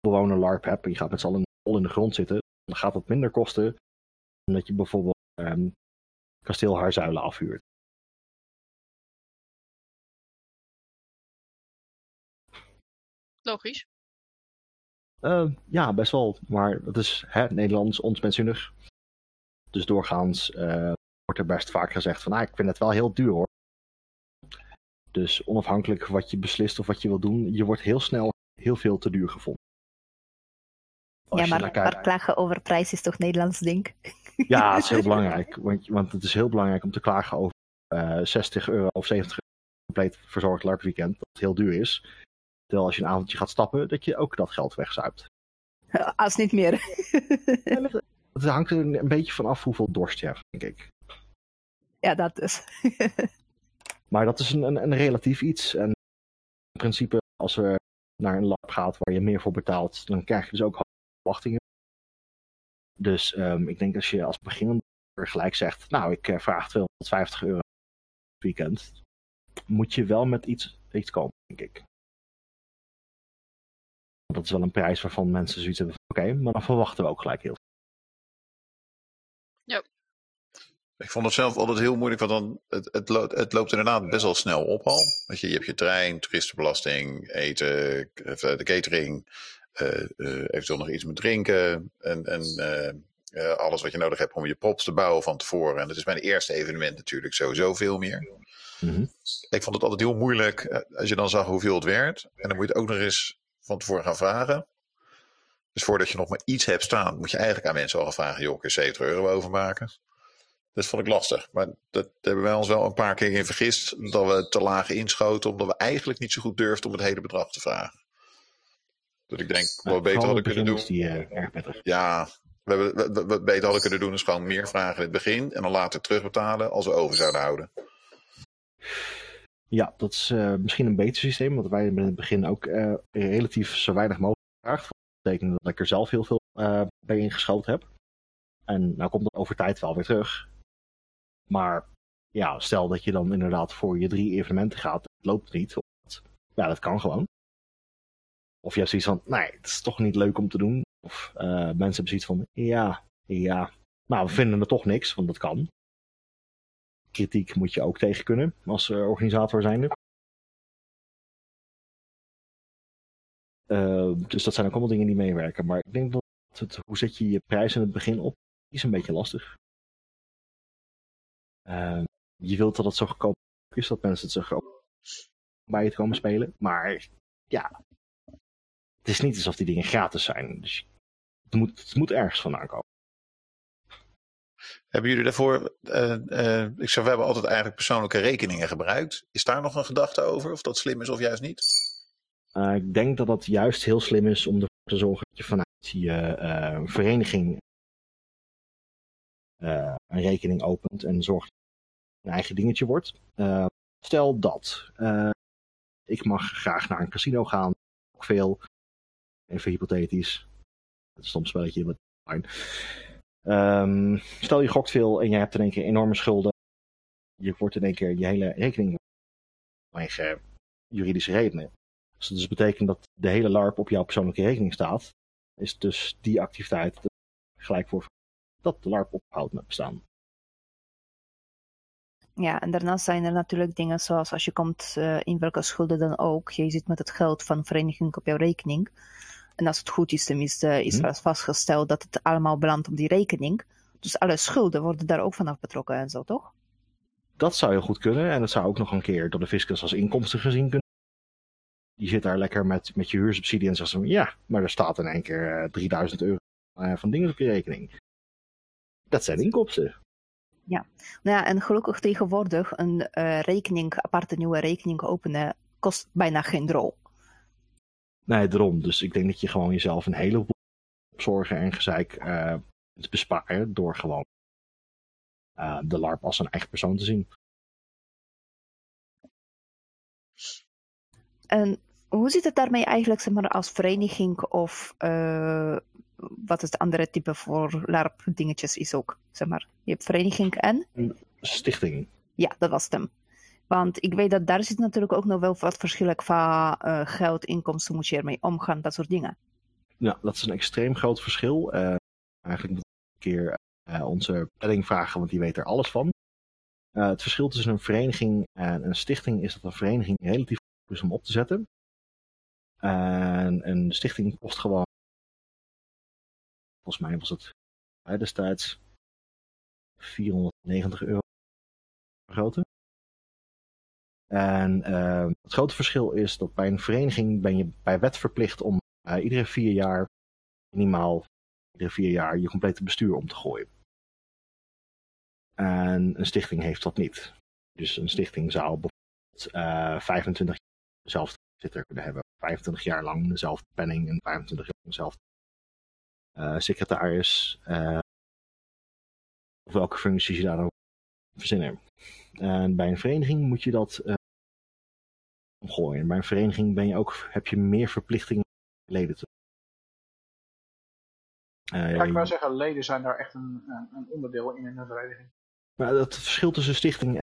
gewoon een LARP hebt en je gaat met z'n allen in de grond zitten, dan gaat dat minder kosten dan dat je bijvoorbeeld um, kasteel Haarzuilen afhuurt. Logisch. Uh, ja, best wel. Maar het is hè, Nederlands, ons mensunig. Dus doorgaans uh, wordt er best vaak gezegd van, ah, ik vind het wel heel duur hoor. Dus onafhankelijk wat je beslist of wat je wil doen, je wordt heel snel heel veel te duur gevonden. Als ja, maar, maar, klagen over prijs is toch Nederlands ding? Ja, het is heel belangrijk. Want, want het is heel belangrijk om te klagen over uh, 60 euro of 70 euro compleet verzorgd LARP-weekend. Dat het heel duur is. Terwijl als je een avondje gaat stappen, dat je ook dat geld wegzuipt. Als niet meer. het hangt er een beetje van af hoeveel dorst je hebt, denk ik. Ja, dat dus. maar dat is een, een, een relatief iets. En in principe, als we naar een lab gaat waar je meer voor betaalt, dan krijg je dus ook hoge verwachtingen. Dus um, ik denk als je als beginnender gelijk zegt, nou ik uh, vraag 250 euro weekend, moet je wel met iets, iets komen, denk ik. Dat is wel een prijs waarvan mensen zoiets hebben van oké, okay, maar dan verwachten we ook gelijk heel veel. Ja. Ik vond het zelf altijd heel moeilijk, want dan, het, het, loopt, het loopt inderdaad best wel snel op al. Weet je, je hebt je trein, toeristenbelasting, eten, de catering, uh, uh, eventueel nog iets met drinken en, en uh, alles wat je nodig hebt om je props te bouwen van tevoren. En dat is mijn eerste evenement natuurlijk sowieso veel meer. Mm -hmm. Ik vond het altijd heel moeilijk als je dan zag hoeveel het werd. En dan moet je het ook nog eens van tevoren gaan vragen. Dus voordat je nog maar iets hebt staan, moet je eigenlijk aan mensen al gaan vragen: joh, kun je 70 euro overmaken? Dat vond ik lastig. Maar dat hebben wij ons wel een paar keer in vergist. Dat we te laag inschoten, omdat we eigenlijk niet zo goed durfden om het hele bedrag te vragen. Dat ik denk, wat we beter hadden kunnen doen. Die, uh, erg ja, we, we, we, we, beter hadden kunnen doen is gewoon meer vragen in het begin. En dan later terugbetalen als we over zouden houden. Ja, dat is uh, misschien een beter systeem, want wij hebben in het begin ook uh, relatief zo weinig mogelijk gevraagd. Dat betekent dat ik er zelf heel veel uh, bij ingeschoten heb. En nou komt dat over tijd wel weer terug. Maar ja, stel dat je dan inderdaad voor je drie evenementen gaat, het loopt niet. Ja, dat kan gewoon. Of je hebt zoiets van, nee, het is toch niet leuk om te doen. Of mensen hebben zoiets van, ja, ja, nou, we vinden er toch niks, want dat kan kritiek moet je ook tegen kunnen als uh, organisator zijnde. Uh, dus dat zijn ook allemaal dingen die meewerken. Maar ik denk dat hoe zet je je prijs in het begin op, is een beetje lastig. Uh, je wilt dat het zo goedkoop is dat mensen het zich ook bij je komen spelen. Maar ja, het is niet alsof die dingen gratis zijn. Dus het moet, het moet ergens vandaan komen. Hebben jullie daarvoor, uh, uh, ik zou, we hebben altijd eigenlijk persoonlijke rekeningen gebruikt. Is daar nog een gedachte over, of dat slim is of juist niet? Uh, ik denk dat dat juist heel slim is om ervoor te zorgen dat je vanuit je vereniging een rekening opent en zorgt dat het een eigen dingetje wordt. stel dat ik mag graag naar een casino gaan, ook veel, even hypothetisch, het is soms spelletje wat. Ehm, stel je gokt veel en je hebt in één keer enorme schulden. Je wordt in één keer je hele rekening vanwege juridische redenen. Dus dat dus betekent dat de hele LARP op jouw persoonlijke rekening staat. Is dus die activiteit gelijk voor dat de LARP ophoudt met bestaan. Ja, en daarnaast zijn er natuurlijk dingen zoals als je komt uh, in welke schulden dan ook. Je zit met het geld van vereniging op jouw rekening. En als het goed is, tenminste, is er vastgesteld dat het allemaal belandt op die rekening. Dus alle schulden worden daar ook vanaf betrokken en zo, toch? Dat zou heel goed kunnen. En dat zou ook nog een keer door de fiscus als inkomsten gezien kunnen. Die zit daar lekker met, met je huursubsidie en zegt ze, ja, maar er staat in één keer uh, 3000 euro uh, van dingen op je rekening. Dat zijn inkomsten. Ja, nou ja, en gelukkig tegenwoordig een uh, rekening, aparte nieuwe rekening openen, kost bijna geen drol. Nee, daarom. Dus ik denk dat je gewoon jezelf een heleboel zorgen en gezeik uh, te besparen door gewoon uh, de LARP als een eigen persoon te zien. En hoe zit het daarmee eigenlijk zeg maar, als vereniging of uh, wat is het andere type voor LARP dingetjes is ook? Zeg maar. Je hebt vereniging en? Stichting. Ja, dat was het hem. Want ik weet dat daar zit natuurlijk ook nog wel wat verschillen qua uh, geld, inkomsten, moet je ermee omgaan, dat soort dingen. Ja, dat is een extreem groot verschil. Uh, eigenlijk moet ik een keer uh, onze planning vragen, want die weet er alles van. het verschil tussen een vereniging en een stichting is dat een vereniging relatief goed is om op te zetten. En een stichting kost gewoon, volgens mij was het destijds 490 euro grote. En uh, het grote verschil is dat bij een vereniging ben je bij wet verplicht om uh, iedere vier jaar, minimaal iedere vier jaar, je complete bestuur om te gooien. En een stichting heeft dat niet. Dus een stichting zou bijvoorbeeld uh, 25 jaar dezelfde zitter kunnen hebben. 25 jaar lang dezelfde penning en 25 jaar lang dezelfde uh, secretaris. Of welke functies je daar ook verzinnen. En bij een vereniging moet je dat omgooien. Bij een vereniging ben je ook, heb je meer verplichtingen leden te uh, ja, ik wou zeggen, leden zijn daar echt een, een onderdeel in een vereniging. Maar het verschil tussen stichting en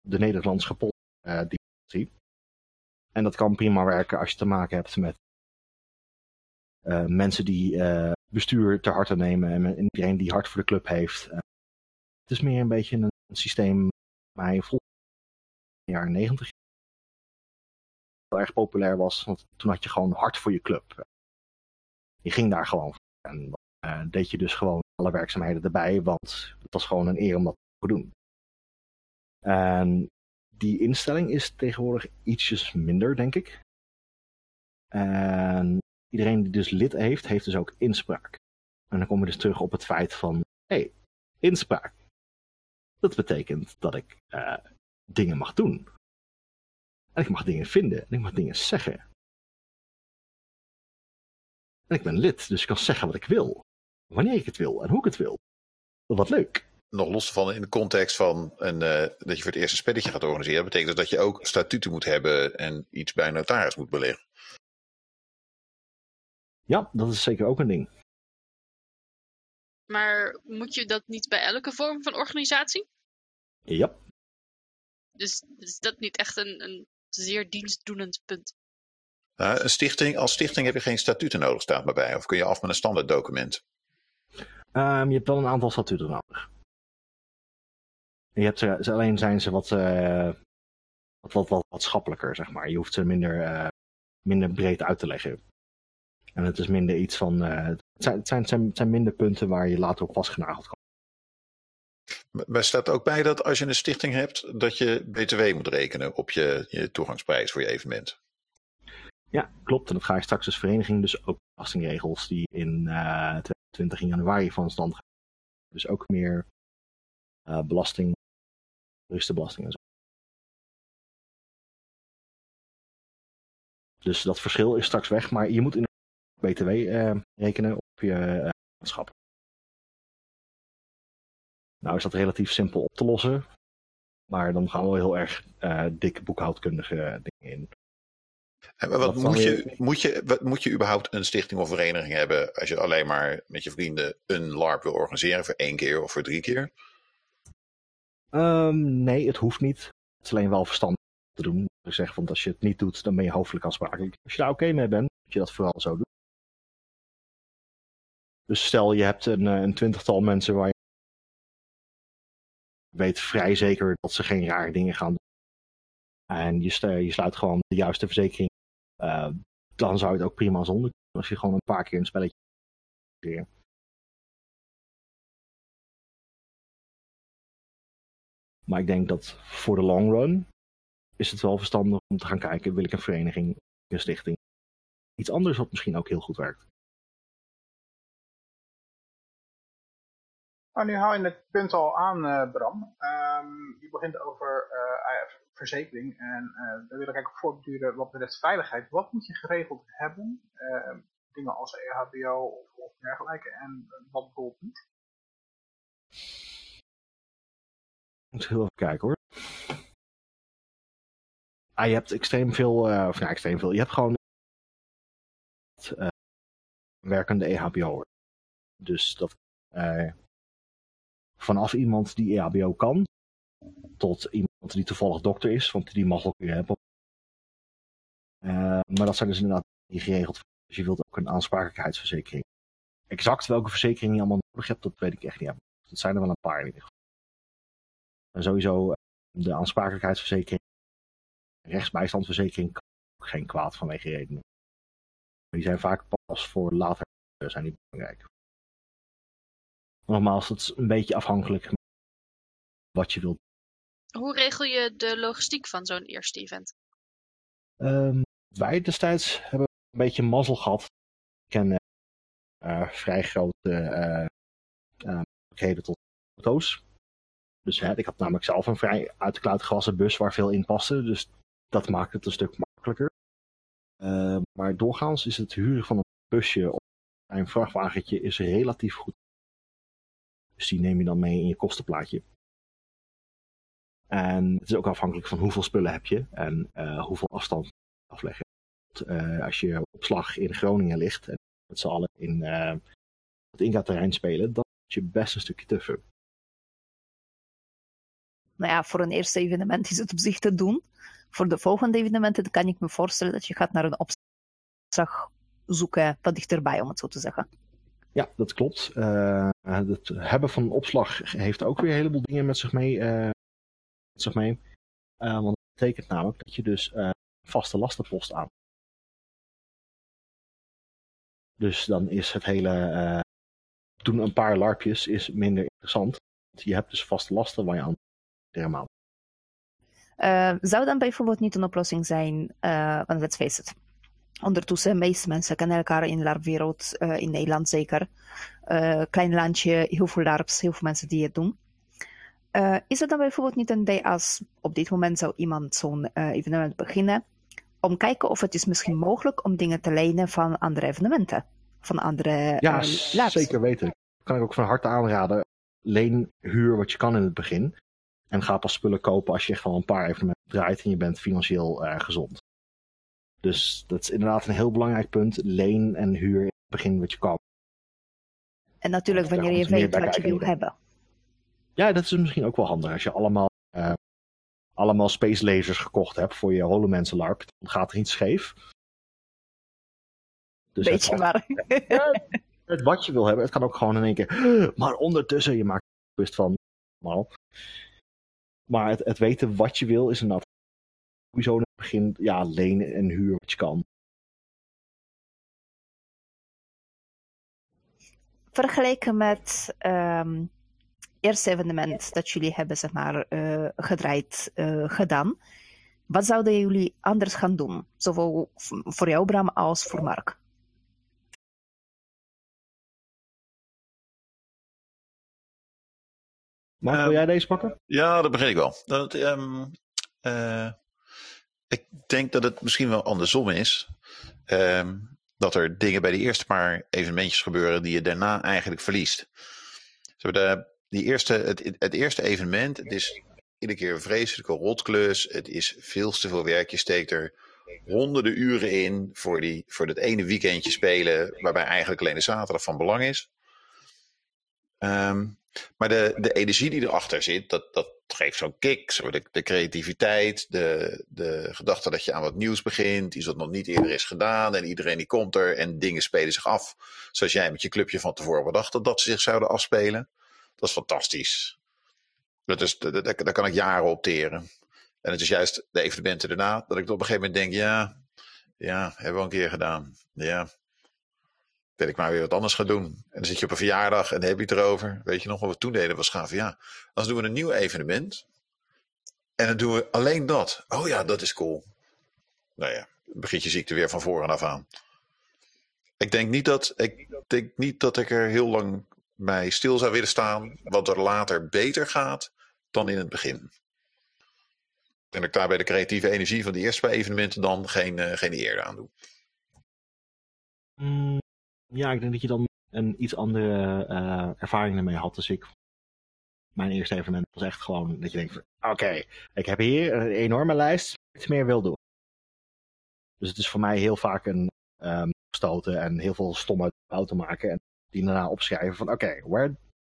de Nederlandse kapot uh, die En dat kan prima werken als je te maken hebt met uh, mensen die uh, bestuur te harte nemen en iedereen die hard voor de club heeft. Het is meer een beetje een, systeem waar je vol in de jaren negentig heel erg populair was. Want toen had je gewoon hard voor je club. Je ging daar gewoon voor. En dan deed je dus gewoon alle werkzaamheden erbij, want het was gewoon een eer om dat te doen. En die instelling is tegenwoordig ietsjes minder, denk ik. En iedereen die dus lid heeft, heeft dus ook inspraak. En dan komen we dus terug op het feit van, hé, hey, inspraak. Dat betekent dat ik uh, dingen mag doen. En ik mag dingen vinden. En ik mag dingen zeggen. En ik ben lid, dus ik kan zeggen wat ik wil. Wanneer ik het wil en hoe ik het wil. Wat leuk. Nog los van in de context van een, uh, dat je voor het eerst een spelletje gaat organiseren, betekent dat dat je ook statuten moet hebben en iets bij een notaris moet beleggen. Ja, dat is zeker ook een ding. Maar moet je dat niet bij elke vorm van organisatie? Ja. Dus is dat niet echt een, een zeer dienstdoenend punt? Uh, een stichting, als stichting heb je geen statuten nodig, staat maar bij. Of kun je af met een standaard document? Um, je hebt wel een aantal statuten nodig. Je hebt ze, alleen zijn ze wat, uh, wat, wat, wat, wat schappelijker, zeg maar. Je hoeft ze minder, uh, minder breed uit te leggen. En het is minder iets van. Uh, het, zijn, het, zijn, het, zijn, minder punten waar je later op vastgenageld kan. Maar staat ook bij dat als je een stichting hebt, dat je BTW moet rekenen op je, toegangsprijs voor je evenement? Ja, klopt. En dat ga je straks als vereniging dus ook belastingregels die in uh, 20 januari van stand gaan. Dus ook meer uh, belasting, toeristenbelasting en zo. Dus dat verschil is straks weg, maar je moet in BTW uh, rekenen op je uh, maatschap. Nou is dat relatief simpel op te lossen, maar dan gaan we heel erg uh, dik boekhoudkundige dingen in. En wat moet, je, weer- moet, je, wat, moet je überhaupt een stichting of vereniging hebben als je alleen maar met je vrienden een LARP wil organiseren voor één keer of voor drie keer? Ehm, nee, het hoeft niet. Het is alleen wel verstandig te doen. Ik zeg, want als je het niet doet, dan ben je hoofdelijk aansprakelijk. Als je daar oké mee bent, moet je dat vooral zo doen. Dus stel je hebt een, eh, een twintigtal mensen waar je weet vrij zeker dat ze geen rare dingen gaan doen. En je, je sluit gewoon de juiste verzekering. eh, dan zou je het ook prima zonder. Als je gewoon een paar keer een spelletje. Maar ik denk dat voor de long run is het wel verstandig om te gaan kijken, wil ik een vereniging, een stichting. Iets anders wat misschien ook heel goed werkt. Nou, nu haal je het punt al aan, eh, Bram. Ehm, je begint over eh, eh, verzekering. En eh daar wil ik eigenlijk voortduren wat betreft veiligheid. Wat moet je geregeld hebben? Eh, dingen als EHBO of, of dergelijke. En wat bijvoorbeeld niet. Moet heel even kijken hoor. Ah, je hebt extreem veel, of nou, extreem veel. Je hebt gewoon werkende EHBO. Dus dat vanaf iemand die EHBO kan, tot iemand die toevallig dokter is, want die mag ook weer hebben. Eh, maar dat zijn dus inderdaad niet geregeld. Dus je wilt ook een aansprakelijkheidsverzekering. Exact welke verzekering je allemaal nodig hebt, dat weet ik echt niet. Dat zijn er wel een paar in ieder geval. En sowieso eh, de aansprakelijkheidsverzekering, rechtsbijstandverzekering kan ook geen kwaad vanwege redenen. Die zijn vaak pas voor later zijn die belangrijk. Nogmaals, het is een beetje afhankelijk van wat je wilt. Hoe regel je de logistiek van zo'n eerste event? Ehm, wij destijds hebben een beetje mazzel gehad. Ik ken eh, vrij grote eh, mogelijkheden tot auto's. Dus hè, ik had namelijk zelf een vrij uit de klauw gewassen bus waar veel in paste. Dus dat maakt het een stuk makkelijker. Eh, maar doorgaans is het huren van een busje of een vrachtwagentje is relatief goed. Dus die neem je dan mee in je kostenplaatje. En het is ook afhankelijk van hoeveel spullen heb je en eh, hoeveel afstand afleggen. Eh, als je opslag in Groningen ligt en met z'n allen in eh, het Inga-terrein spelen, dan moet je best een stukje tuffer. Nou ja, voor een eerste evenement is het op zich te doen. Voor de volgende evenementen kan ik me voorstellen dat je gaat naar een opslag zoeken wat dichterbij, om het zo te zeggen. Ja, dat klopt. Eh, het hebben van opslag heeft ook weer een heleboel dingen met zich mee. eh, met zich mee. Eh, want dat betekent namelijk dat je dus eh, vaste lastenpost aan. Dus dan is het hele eh, doen een paar larpjes is minder interessant. Want je hebt dus vaste lasten waar je aan per maand. Eh, zou dan bijvoorbeeld niet een oplossing zijn, eh, want let's it, ondertussen de meeste mensen kennen elkaar in de LARP-wereld, eh, in Nederland zeker. Eh, klein landje, heel veel LARPs, heel veel mensen die het doen. Eh, is het dan bijvoorbeeld niet een idee als op dit moment zou iemand zo'n evenement beginnen, om kijken of het is misschien mogelijk om dingen te lenen van andere evenementen, van andere Ja, zeker weten. Dat kan ik ook van harte aanraden. Leen, huur wat je kan in het begin. En ga pas spullen kopen als je echt al een paar evenementen draait en je bent financieel gezond. Dus dat is inderdaad een heel belangrijk punt. Leen en huur in het begin wat je kan. En natuurlijk Ja, wanneer je weet wat je wil hebben. Ja, dat is misschien ook wel handig. Als je allemaal, eh, allemaal space lasers gekocht hebt voor je Holomancer LARP, dan gaat er iets scheef. Dus Weet je het, maar. het wat je wil hebben, het kan ook gewoon in één keer. Maar ondertussen, je maakt bewust van. Maar het, het weten wat je wil is inderdaad sowieso in het begin ja, lenen en huur wat je kan. Vergeleken met ehm eerste evenement dat jullie hebben zeg maar, eh, gedraaid eh, gedaan, wat zouden jullie anders gaan doen? Zowel voor jou, Bram, als voor Mark. Maar wil Ehm, jij deze pakken? Ja, dat begin ik wel. Dat, ehm, eh, ik denk dat het misschien wel andersom is. Ehm, dat er dingen bij de eerste paar evenementjes gebeuren die je daarna eigenlijk verliest. De, die eerste, het, het eerste evenement, het is iedere keer een vreselijke rotklus. Het is veel te veel werk. Je steekt er honderden uren in voor, die, voor dat ene weekendje spelen, waarbij eigenlijk alleen de zaterdag van belang is. Ehm, maar de, de energie die erachter zit, dat, dat geeft zo'n kick. Zo de, creativiteit, de, de gedachte dat je aan wat nieuws begint, iets wat nog niet eerder is gedaan. En iedereen die komt er en dingen spelen zich af. Zoals jij met je clubje van tevoren bedacht dat, dat ze zich zouden afspelen. Dat is fantastisch. Dat is, daar, daar kan ik jaren opteren. En het is juist de evenementen daarna dat ik op een gegeven moment denk, ja, ja, hebben we al een keer gedaan. Ja, dat ik maar weer wat anders ga doen. En dan zit je op een verjaardag en dan heb je het erover. Weet je nog wat we toen deden? Was gaaf. Ja, dan doen we een nieuw evenement. En dan doen we alleen dat. Oh ja, dat is cool. Nou ja, begint je ziekte weer van voren af aan. Ik denk niet dat ik, denk niet dat ik er heel lang bij stil zou willen staan. Wat er later beter gaat dan in het begin. En ik daar bij de creatieve energie van de eerste evenementen dan geen, uh, geen eer aan doe. Mm, ja, ik denk dat je dan een iets andere uh, ervaring ermee had. Dus ik, mijn eerste evenement was echt gewoon dat je denkt: oké, ik heb hier een enorme lijst, iets meer wil doen. Dus het is voor mij heel vaak een um, stoten en heel veel stomme fouten maken. En die daarna opschrijven van: oké,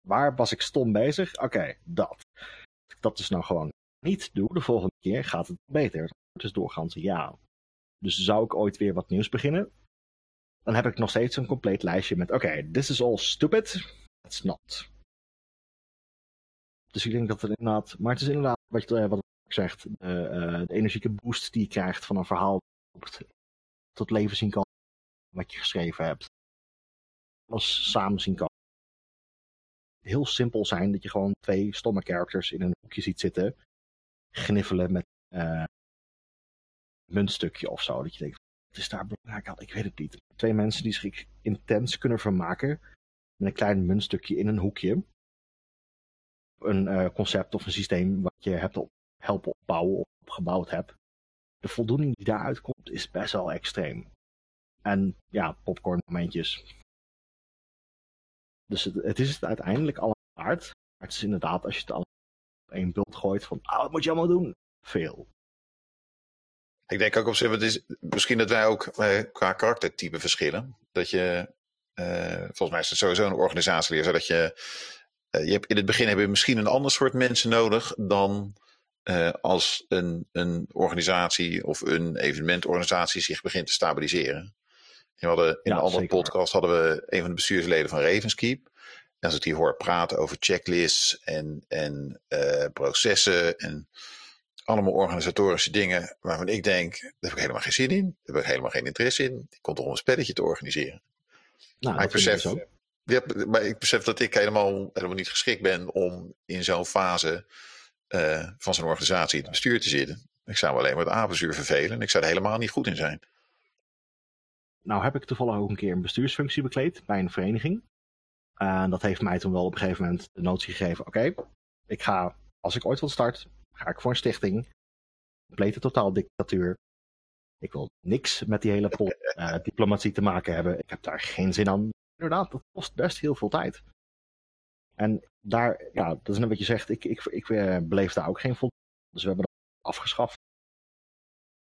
waar, was ik stom bezig? Oké, dat. Als ik dat dus nou gewoon niet doe, de volgende keer gaat het beter. Dus doorgaans ja. Dus zou ik ooit weer wat nieuws beginnen, dan heb ik nog steeds een compleet lijstje met: oké, this is all stupid, it's not. Dus ik denk dat het inderdaad, maar het is inderdaad wat, je, wat ik zegt, de, uh, de energieke boost die je krijgt van een verhaal tot leven zien kan wat je geschreven hebt. Alles samen zien kan. Heel simpel zijn dat je gewoon twee stomme characters in een hoekje ziet zitten, gniffelen met een muntstukje of zo. Dat je denkt, wat is daar belangrijk aan? Ik weet het niet. Twee mensen die zich intens kunnen vermaken met een klein muntstukje in een hoekje. Een uh, concept of een systeem wat je hebt op, helpen opbouwen of opgebouwd hebt. De voldoening die daaruit komt is best wel extreem. En ja, popcorn momentjes. Dus het, is het uiteindelijk allemaal waard. Maar het is inderdaad, als je het al op één bult gooit van, ah, wat moet je allemaal doen? Veel. Ik denk ook op zich, het is misschien dat wij ook eh, qua karaktertype verschillen. Dat je, uh, volgens mij is het sowieso een organisatieleer, zodat je, uh, je hebt, in het begin heb je misschien een ander soort mensen nodig dan als een, een organisatie of een evenementorganisatie zich begint te stabiliseren. We hadden, in ja, een andere zeker. podcast hadden we een van de bestuursleden van Ravenskeep. En als ik die hoor praten over checklists en, en processen en allemaal organisatorische dingen waarvan ik denk, daar heb ik helemaal geen zin in. Daar heb ik helemaal geen interesse in. Ik kom toch om een spelletje te organiseren. Nou, maar, ik besef, ja, maar ik besef dat ik helemaal, helemaal niet geschikt ben om in zo'n fase uh, van zo'n organisatie in het bestuur te zitten. Ik zou me alleen maar het avontuur vervelen en ik zou er helemaal niet goed in zijn. Nou heb ik toevallig ook een keer een bestuursfunctie bekleed bij een vereniging. En dat heeft mij toen wel op een gegeven moment de notie gegeven. Oké, ik ga, als ik ooit wil start, ga ik voor een stichting. Complete totaaldictatuur. Ik wil niks met die hele pot, uh, diplomatie te maken hebben. Ik heb daar geen zin aan. Inderdaad, dat kost best heel veel tijd. En daar, ja, dat is net wat je zegt. Ik, ik, ik uh, beleef daar ook geen voldoening. Dus we hebben dat afgeschaft.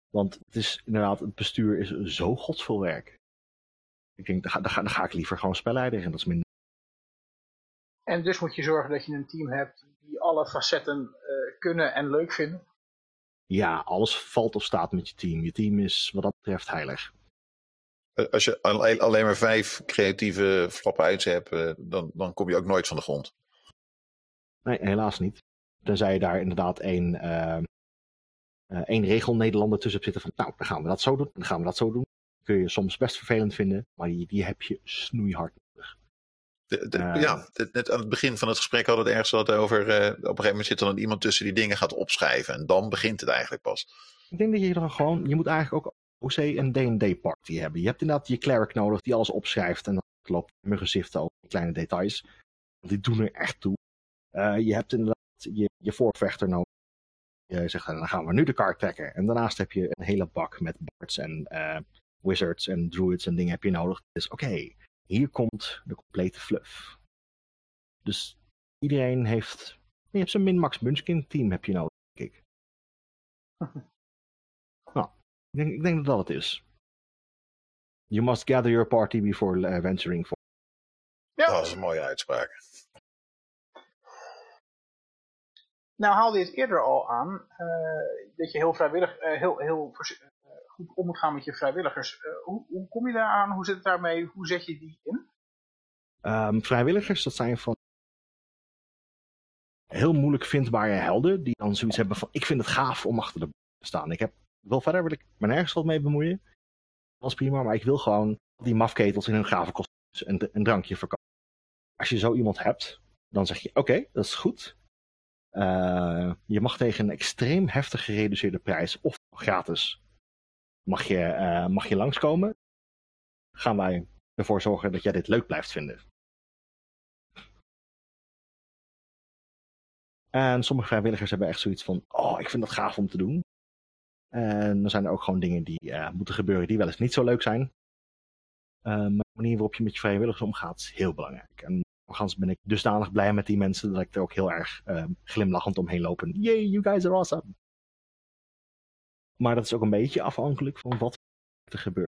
Want het is inderdaad, het bestuur is zo godsveel werk. Ik denk, ga, ga, dan ga ik liever gewoon spelleider en dat is minder. En dus moet je zorgen dat je een team hebt die alle facetten uh, kunnen en leuk vinden. Ja, alles valt of staat met je team. Je team is wat dat betreft heilig. Eh, als je alleen maar vijf creatieve flappen uit hebt, uh, dan, dan kom je ook nooit van de grond. Nee, helaas niet. Tenzij je daar inderdaad één, uh, één regel Nederlander tussen hebt zitten van, nou, dan gaan we dat zo doen, dan gaan we dat zo doen. Kun je soms best vervelend vinden, maar die, die heb je snoeihard nodig. De, de, uh, ja, net aan het begin van het gesprek hadden we het ergens wat over. Uh, op een gegeven moment zit er dan iemand tussen die dingen gaat opschrijven. En dan begint het eigenlijk pas. Ik denk dat je dan gewoon. Je moet eigenlijk ook OC en DD-party hebben. Je hebt inderdaad je cleric nodig die alles opschrijft. En dan loopt muggenziften over kleine details. Die doen er echt toe. Uh, je hebt inderdaad je, je voorvechter nodig. Je zegt dan gaan we nu de kaart trekken. En daarnaast heb je een hele bak met bards en wizards en druids en dingen heb je nodig. Dus oké. Okay, hier komt de complete fluff. Dus iedereen heeft. Je hebt zo'n min-max Munchkin team heb je nodig, denk ik. nou, Ik denk, ik denk dat dat het is. You must gather your party before uh, venturing for. Ja. Dat is een mooie uitspraak. Nou haalde je het eerder al aan eh, dat je heel vrijwillig, eh, heel, heel eh, om moet gaan met je vrijwilligers. Eh, hoe, hoe kom je daar aan? Hoe zit het daarmee? Hoe zet je die in? Ehm, vrijwilligers, dat zijn van heel moeilijk vindbare helden. Die dan zoiets hebben van, ik vind het gaaf om achter de te staan. Ik heb, wel verder wil ik me nergens wat mee bemoeien. Dat is prima, maar ik wil gewoon die mafketels in hun gave kostuums een, een drankje verkopen. Als je zo iemand hebt, dan zeg je, oké, dat is goed. Eh, je mag tegen een extreem heftig gereduceerde prijs, of gratis, mag je, eh, mag je langskomen. Gaan wij ervoor zorgen dat jij dit leuk blijft vinden. En sommige vrijwilligers hebben echt zoiets van, oh, ik vind dat gaaf om te doen. En dan zijn er ook gewoon dingen die eh, moeten gebeuren die wel eens niet zo leuk zijn. Eh, maar de manier waarop je met je vrijwilligers omgaat is heel belangrijk. En overigens ben ik dusdanig blij met die mensen dat ik er ook heel erg eh, glimlachend omheen loop. En, Yay, you guys are awesome. Maar dat is ook een beetje afhankelijk van wat er gebeurt,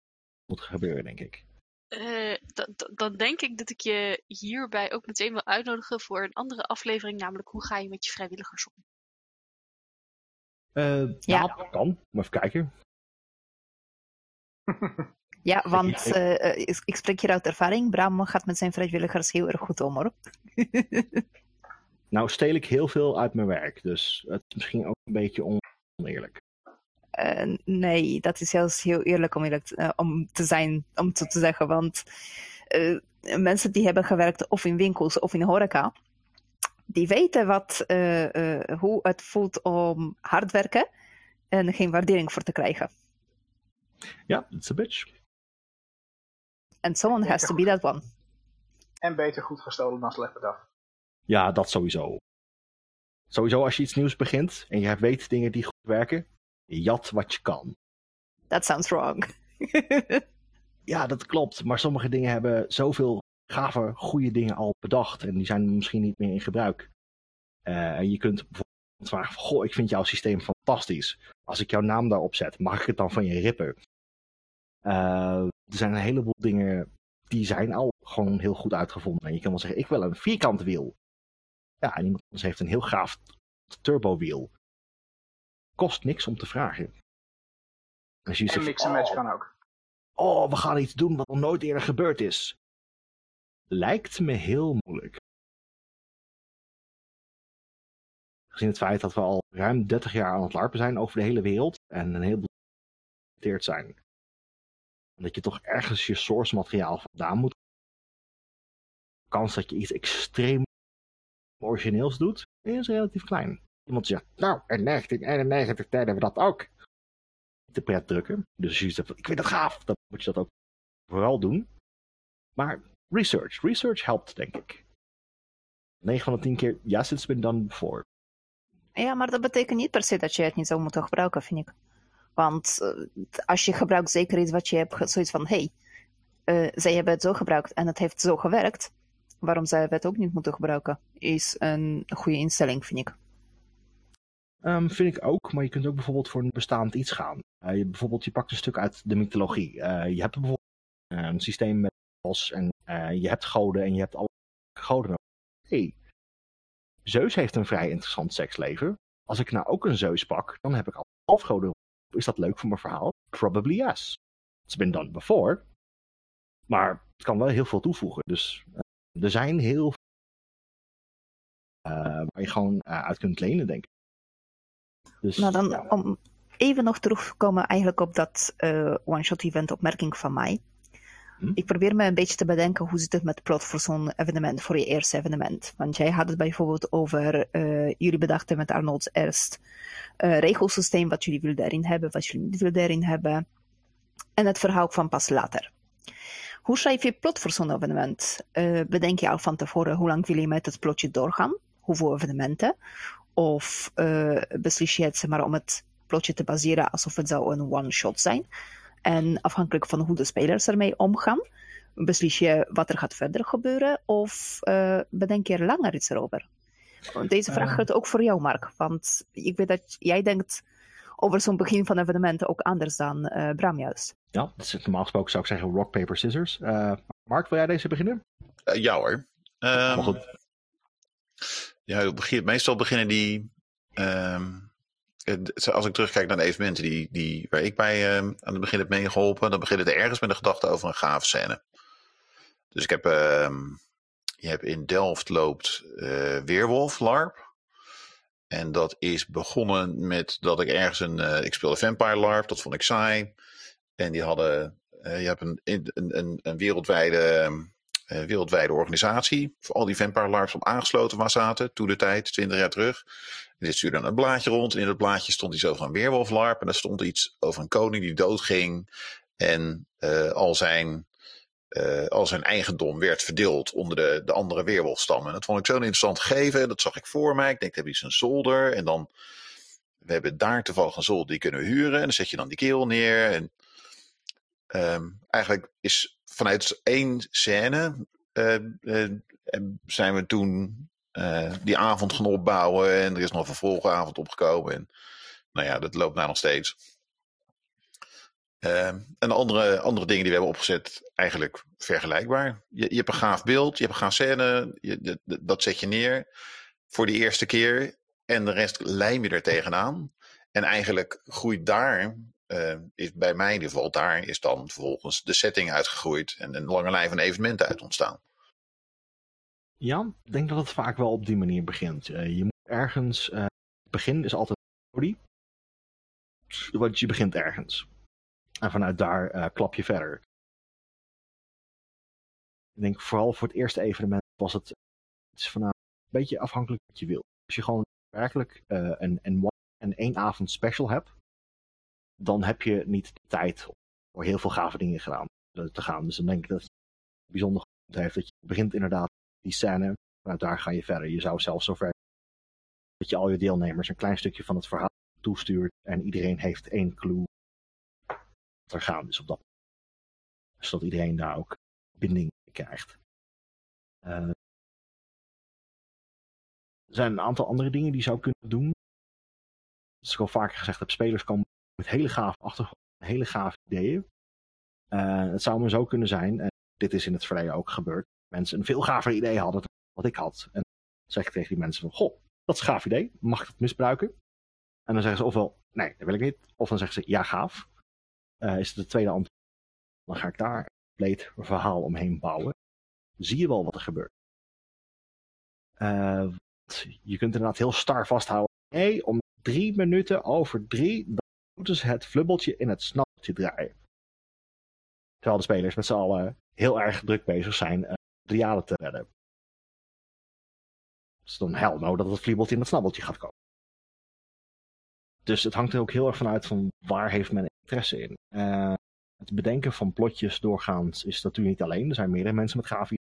moet gebeuren, denk ik. Eh, da- da- dan denk ik dat ik je hierbij ook meteen wil uitnodigen voor een andere aflevering, namelijk hoe ga je met je vrijwilligers om? Eh, Ja. ja, dat kan. Maar even kijken. Ja, want ik- eh, ik, spreek hier uit ervaring. Bram gaat met zijn vrijwilligers heel erg goed om hoor. Nou steel ik heel veel uit mijn werk, dus het is misschien ook een beetje on- oneerlijk. Eh, nee, dat is juist heel eerlijk om, eerlijk te, eh, om te zijn, om zo te zeggen. Want eh, mensen die hebben gewerkt of in winkels of in horeca, die weten wat, eh, eh, hoe het voelt om hard werken en geen waardering voor te krijgen. Ja, it's a bitch. And someone has to be that one. En beter goed gestolen dan slecht bedacht. Ja, dat sowieso. Sowieso als je iets nieuws begint en je weet dingen die goed werken, jat wat je kan. That sounds wrong. Ja, dat klopt, maar sommige dingen hebben zoveel gave, goede dingen al bedacht en die zijn misschien niet meer in gebruik. Eh, en je kunt bijvoorbeeld vragen van, goh, ik vind jouw systeem fantastisch. Als ik jouw naam daarop zet, mag ik het dan van je rippen? Eh, er zijn een heleboel dingen die zijn al gewoon heel goed uitgevonden. En je kan wel zeggen, ik wil een vierkant wiel. Ja, en iemand anders heeft een heel gaaf turbo wiel. Kost niks om te vragen. Als je En zegt, mix en match oh, kan ook. oh, we gaan iets doen wat nog nooit eerder gebeurd is. Lijkt me heel moeilijk. Gezien het feit dat we al ruim 30 jaar aan het larpen zijn over de hele wereld en een heleboel geïnteresseerd zijn. Dat je toch ergens je source materiaal vandaan moet. De kans dat je iets extreem origineels doet, is relatief klein. Iemand zegt, nou, in 1991 deden we dat ook te pret drukken. Dus je zegt, ik vind het gaaf, dan moet je dat ook vooral doen. Maar research, research helpt, denk ik. 9 van de 10 keer, yes, it's been done before. Ja, maar dat betekent niet per se dat je het niet zou moeten gebruiken, vind ik. Want eh, als je gebruikt zeker iets wat je hebt, zoiets van, hey, eh, zij hebben het zo gebruikt en het heeft zo gewerkt, waarom we het ook niet moeten gebruiken? Is een goede instelling, vind ik. Ehm, vind ik ook, maar je kunt ook bijvoorbeeld voor een bestaand iets gaan. Eh, bijvoorbeeld, je pakt een stuk uit de mythologie. Eh, je hebt bijvoorbeeld eh, een systeem met bos en je hebt goden en je hebt alle goden. hey, Zeus heeft een vrij interessant seksleven. Als ik nou ook een Zeus pak, dan heb ik al halfgoden. Is dat leuk voor mijn verhaal? Probably yes. It's been done before. Maar het kan wel heel veel toevoegen. Dus er zijn heel veel waar je gewoon uit kunt lenen, denk ik. Dus, Nou, dan ja. om even nog terug te komen eigenlijk op dat eh, one-shot event opmerking van mij. Hm? Ik probeer me een beetje te bedenken hoe zit het met plot voor zo'n evenement, voor je eerste evenement. Want jij had het bijvoorbeeld over, eh, jullie bedachten met Arnold eerst uh, regelsysteem, wat jullie willen daarin hebben, wat jullie niet willen daarin hebben. En het verhaal kwam pas later. Hoe schrijf je plot voor zo'n evenement? Uh, bedenk je al van tevoren hoe lang wil je met het plotje doorgaan? Hoeveel evenementen? Of uh, beslis je het zeg maar, om het plotje te baseren alsof het zou een one-shot zijn? En afhankelijk van hoe de spelers ermee omgaan, beslis je wat er gaat verder gebeuren of uh, bedenk je er langer iets erover? Deze vraag geldt ook voor jou, Mark. Want ik weet dat jij denkt over zo'n begin van evenementen ook anders dan uh, Bram juist. Ja, is, normaal gesproken zou ik zeggen rock, paper, scissors. Uh, Mark, wil jij deze beginnen? Uh, ja hoor. Um, goed. Ja, meestal beginnen die... Um, als ik terugkijk naar de evenementen die, die, waar ik bij um, aan het begin heb meegeholpen, dan begint het ergens met een gedachte over een gave scène. Dus ik heb, je hebt in Delft loopt Weerwolf LARP. En dat is begonnen met dat ik ergens een. Uh, ik speelde Vampire LARP, dat vond ik saai. En die hadden. Je hebt een, een, een wereldwijde, uh, wereldwijde organisatie. Voor al die Vampire LARPs op aangesloten was zaten. Toen de tijd, 20 jaar terug. En dit stuurde dan een blaadje rond. En in dat blaadje stond iets over een weerwolf LARP. En daar stond iets over een koning die doodging. En al zijn uh, al zijn eigendom werd verdeeld onder de, de andere weerwolfstammen. En dat vond ik zo'n interessant gegeven. Dat zag ik voor mij. Ik denk, heb je een zolder. En dan, we hebben daar toevallig een zolder die kunnen huren. En dan zet je dan die keel neer. En um, eigenlijk is vanuit één scène uh, uh, zijn we toen die avond gaan opbouwen. En er is nog een vervolgavond opgekomen. En nou ja, dat loopt nou nog steeds. Uh, en andere, andere dingen die we hebben opgezet, eigenlijk vergelijkbaar. Je, je hebt een gaaf beeld, je hebt een gaaf scène, dat zet je neer voor die eerste keer. En de rest lijm je er tegenaan. En eigenlijk groeit daar, uh, is bij mij in ieder geval, daar is dan vervolgens de setting uitgegroeid. En een lange lijn van evenementen uit ontstaan. Ja, ik denk dat het vaak wel op die manier begint. Uh, je moet ergens, uh, begin is altijd Want je begint ergens. En vanuit daar uh, klap je verder. Ik denk vooral voor het eerste evenement was het, het is vanavond een beetje afhankelijk wat je wil. Als je gewoon werkelijk een, een, een één avond special hebt, dan heb je niet de tijd om voor heel veel gave dingen gedaan, te gaan. Dus dan denk ik dat het bijzonder goed heeft dat je begint inderdaad die scène, vanuit daar ga je verder. Je zou zelfs zover dat je al je deelnemers een klein stukje van het verhaal toestuurt en iedereen heeft één clue er gaan is op dat Zodat iedereen daar ook binding krijgt. Uh, er zijn een aantal andere dingen die je zou kunnen doen. Zoals ik al vaker gezegd heb, spelers komen met hele gave achtergrond, hele gave ideeën. Uh, het zou maar zo kunnen zijn, en dit is in het verleden ook gebeurd, mensen een veel gaver idee hadden dan wat ik had. En dan zeg ik tegen die mensen van, goh, dat is een gaaf idee, mag ik dat misbruiken? En dan zeggen ze ofwel, nee, dat wil ik niet. Of dan zeggen ze, ja, gaaf uh, is het de tweede antwoord. Dan ga ik daar een compleet verhaal omheen bouwen. Zie je wel wat er gebeurt. Uh, je kunt inderdaad heel star vasthouden. Nee, om drie minuten over drie, moeten het flubbeltje in het snappeltje draaien. Terwijl de spelers met z'n allen heel erg druk bezig zijn uh, te redden. Dus dan hel dat het flubbeltje in het snabbeltje gaat komen. Dus het hangt er ook heel erg vanuit van waar heeft men interesse in. Uh, het bedenken van plotjes doorgaans is natuurlijk niet alleen. Er zijn meerdere mensen met grafisch.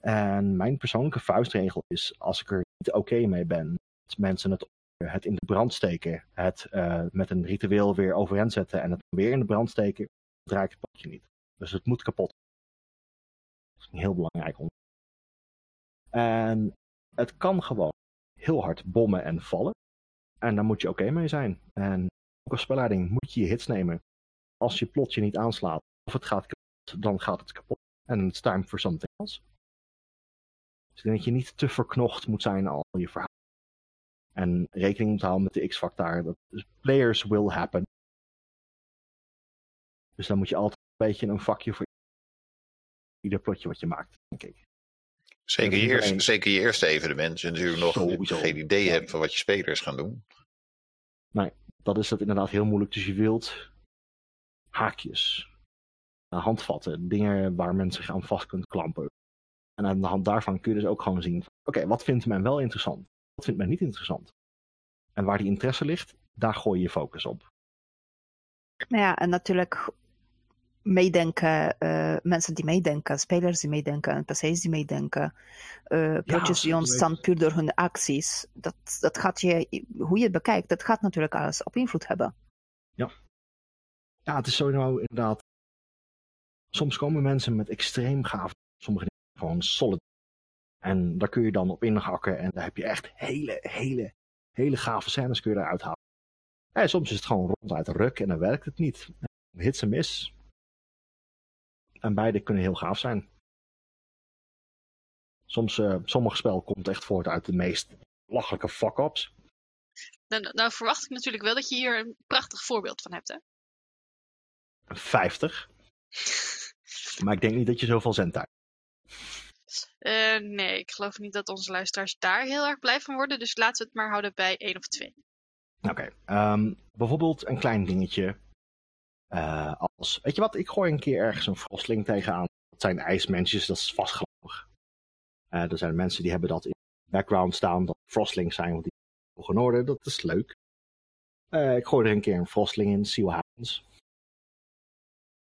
En mijn persoonlijke vuistregel is, als ik er niet oké mee ben, dat mensen het, het in de brand steken, het uh, met een ritueel weer overeind zetten en het weer in de brand steken, draai ik het plotje niet. Dus het moet kapot. Dat is een heel belangrijk onderwerp. En het kan gewoon heel hard bommen en vallen. En daar moet je oké mee zijn. En ook als spelleiding moet je je hits nemen. Als je plotje niet aanslaat of het gaat kapot, dan gaat het kapot. En it's time for something else. Dus ik denk dat je niet te verknocht moet zijn al je verhaal. En rekening moet houden met de X-factor. Dat players will happen. Dus dan moet je altijd een beetje een vakje voor ieder plotje wat je maakt, denk ik. Zeker je, eerste, zeker je eerste evenement. Als je natuurlijk nog Sowieso. geen idee hebt van wat je spelers gaan doen. Nee, dat is het inderdaad heel moeilijk. Dus je wilt haakjes, eh, handvatten, dingen waar men zich aan vast kunt klampen. En aan de hand daarvan kun je dus ook gewoon zien, oké, wat vindt men wel interessant? Vindt men niet interessant? En waar die interesse ligt, daar gooi je je focus op. Nou ja, en natuurlijk meedenken, uh, mensen die meedenken, spelers die meedenken, NPC's die meedenken, uh, plotjes die ontstaan puur door hun acties. Dat, dat gaat je, hoe je het bekijkt, dat gaat natuurlijk alles op invloed hebben. Ja. Ja, het is zo nou inderdaad. Soms komen mensen met extreem gaaf, sommige dingen gewoon solid. En daar kun je dan op inhakken en daar heb je echt hele, hele, hele gave scènes kun je eruit halen. Ja, soms is het gewoon ronduit ruk en dan werkt het niet. Hits en miss. En beide kunnen heel gaaf zijn. Soms, uh, sommige spel komt echt voort uit de meest lachelijke fuck-ups. Nou, nou, verwacht ik natuurlijk wel dat je hier een prachtig voorbeeld van hebt, hè? 50. maar ik denk niet dat je zoveel zendt daar. Uh, nee, ik geloof niet dat onze luisteraars daar heel erg blij van worden. Dus laten we het maar houden bij één of twee. Oké, um, bijvoorbeeld een klein dingetje. Uh, als, weet je wat, ik gooi een keer ergens een frostling tegenaan. Dat zijn ijsmensjes, dat is vast gelovig. Uh, er zijn mensen die hebben dat in de background staan, dat frostlings zijn, want die hoog in orde, dat is leuk. Ik gooi er een keer een frostling in, what happens.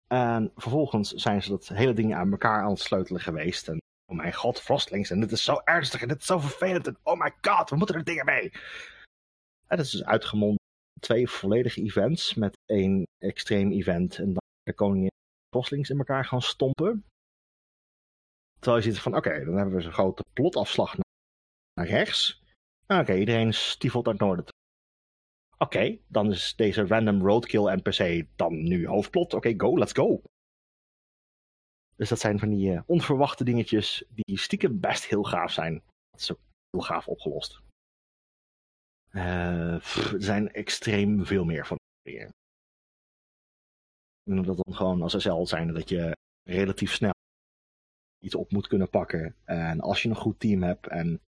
En vervolgens zijn ze dat hele ding aan elkaar aan het sleutelen geweest. En oh mijn god, frostlings, en dit is zo ernstig en dit is zo vervelend. En oh my god, we moeten er dingen mee. En dat is dus uitgemond twee volledige events met één extreem event. En dan de koningin frostlings in elkaar gaan stompen. Terwijl je ziet van, oké, dan hebben we zo'n grote plotafslag naar rechts. Oké, iedereen stiefelt naar het noorden Oké, dan is deze random roadkill NPC dan nu hoofdplot. Oké, go, let's go. Dus dat zijn van die uh, onverwachte dingetjes die stiekem best heel gaaf zijn. Dat is ook heel gaaf opgelost. Pff, er zijn extreem veel meer van. En dat dan gewoon als SL zijn dat je relatief snel iets op moet kunnen pakken. En als je een goed team hebt en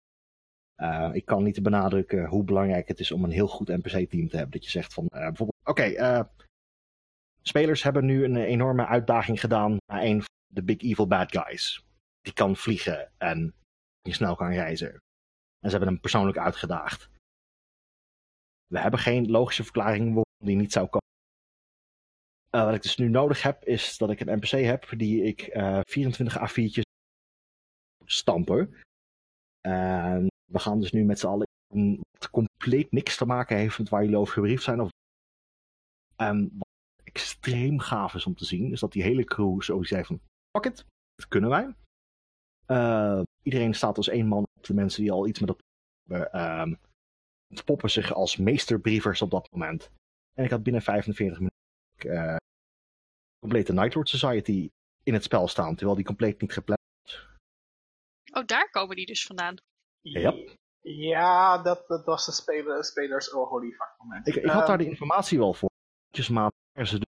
uh, ik kan niet benadrukken hoe belangrijk het is om een heel goed NPC-team te hebben. Dat je zegt van bijvoorbeeld, oké, okay, spelers hebben nu een enorme uitdaging gedaan naar een de big evil bad guys. Die kan vliegen en die snel kan reizen. En ze hebben hem persoonlijk uitgedaagd. We hebben geen logische verklaring waarom die niet zou komen. wat ik dus nu nodig heb, is dat ik een NPC heb die ik 24 A4'tjes stampen. En we gaan dus nu met z'n allen wat compleet niks te maken heeft met waar jullie over gebriefd zijn. Of... En wat extreem gaaf is om te zien, is dat die hele crew zo zei van, fuck it, dat kunnen wij. Uh, iedereen staat als één man op de mensen die al iets met dat uh, poppen zich als meesterbrievers op dat moment. En ik had binnen 45 minuten uh, complete Nightlord Society in het spel staan, terwijl die compleet niet gepland was. Oh, daar komen die dus vandaan. Yep. Ja, dat, dat was de speler, spelers oh holy fuck moment. Ik, ik had daar de informatie wel voor. maat ze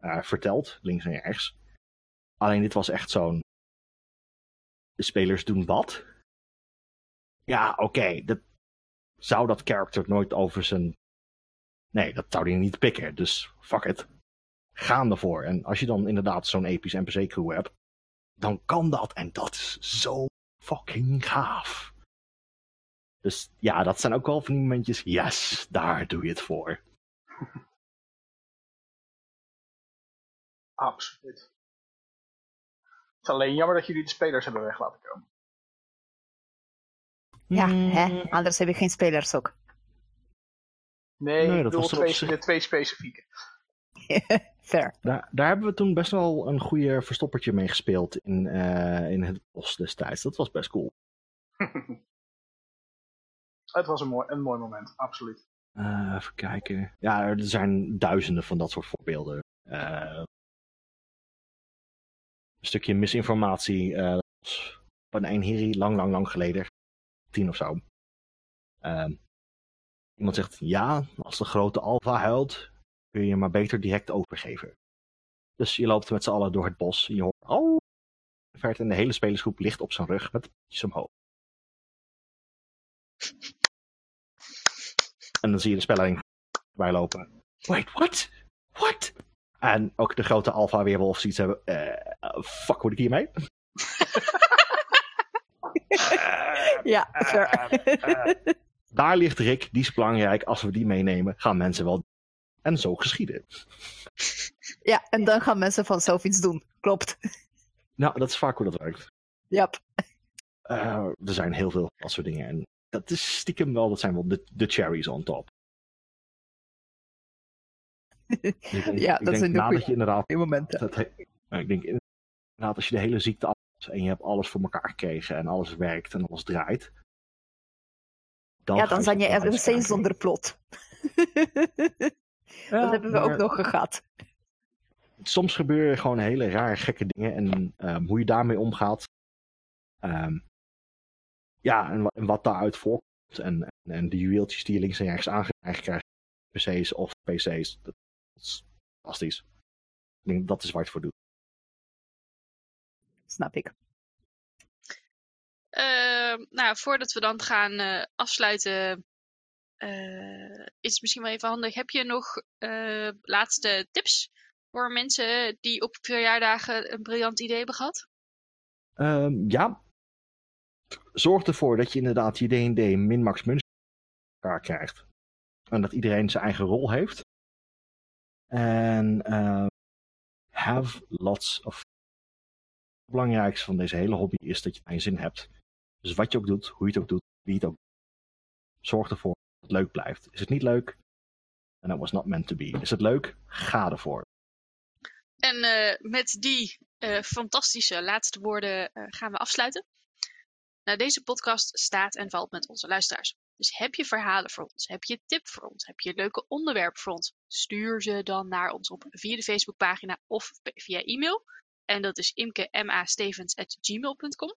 uh, verteld, links en rechts. Alleen dit was echt zo'n... De spelers doen wat? Ja, oké, dat zou dat character nooit over zijn... Nee, dat zou hij niet pikken, dus fuck it. Gaan ervoor. En als je dan inderdaad zo'n episch NPC-crew hebt, dan kan dat. En dat is zo fucking gaaf. Dus ja, dat zijn ook wel van die momentjes. Yes, daar doe je het voor. Absoluut. Het is alleen jammer dat jullie de spelers hebben weg laten komen. Ja, hè? anders heb je geen spelers ook. Nee, nee ik bedoel twee, de twee specifieke. Fair. Daar, daar hebben we toen best wel een goede verstoppertje mee gespeeld in, uh, in het bos destijds. Dat was best cool. het was een mooi, een mooi moment, absoluut. Uh, even kijken. Ja, er zijn duizenden van dat soort voorbeelden. Uh, een stukje misinformatie. Uh, van een Hiri lang, lang, lang geleden. Tien of zo. iemand zegt, ja, als de grote Alpha huilt, kun je maar beter direct overgeven. Dus je loopt met z'n allen door het bos en je hoort, oh, en de hele spelersgroep ligt op zijn rug met de omhoog. En dan zie je de spelling bijlopen. Wait, what? What? En ook de grote alpha weerwolf ziet ze, uh, fuck, word ik hiermee? ja, uh, daar ligt Rick, die is belangrijk. Als we die meenemen, gaan mensen wel en zo geschieden. Ja, en dan gaan mensen vanzelf iets doen. Klopt. Nou, dat is vaak hoe dat werkt. Yep. Uh, er zijn heel veel dat soort dingen. En dat is stiekem wel, dat zijn wel de, de cherries on top. Ja, dat zijn de inderdaad, momenten. Dat, ik denk inderdaad, als je de hele ziekte af en je hebt alles voor elkaar gekregen en alles werkt en alles draait. Dan ja, dan zijn je er steeds zonder plot. dat hebben we ook nog gehad. Soms gebeuren gewoon hele rare, gekke dingen. En ehm, hoe je daarmee omgaat. ehm, ja, en, wa- en wat daaruit voorkomt. En, en, en de juweeltjes die je links en rechts aangereikt krijgt. PC's of PC's. Dat, dat is fantastisch. Ik denk dat is waar het voor doet. Snap ik. Ehm, nou, voordat we dan gaan eh, afsluiten, eh, is het misschien wel even handig. Heb je nog eh, laatste tips voor mensen die op verjaardagen een briljant idee hebben gehad? Ehm, ja. Zorg ervoor dat je inderdaad je D&D min-max munten elkaar krijgt. En dat iedereen zijn eigen rol heeft. En ehm, have lots of... Het belangrijkste van deze hele hobby is dat je je zin hebt. Dus wat je ook doet, hoe je het ook doet, wie het ook doet. Zorg ervoor dat het leuk blijft. Is het niet leuk? And it was not meant to be. Is het leuk? Ga ervoor. En eh, met die eh, fantastische laatste woorden eh, gaan we afsluiten. Nou, deze podcast staat en valt met onze luisteraars. Dus heb je verhalen voor ons? Heb je tip voor ons? Heb je leuke onderwerpen voor ons? Stuur ze dan naar ons op via de Facebookpagina of via e-mail. En dat is imkemastevens.gmail.com.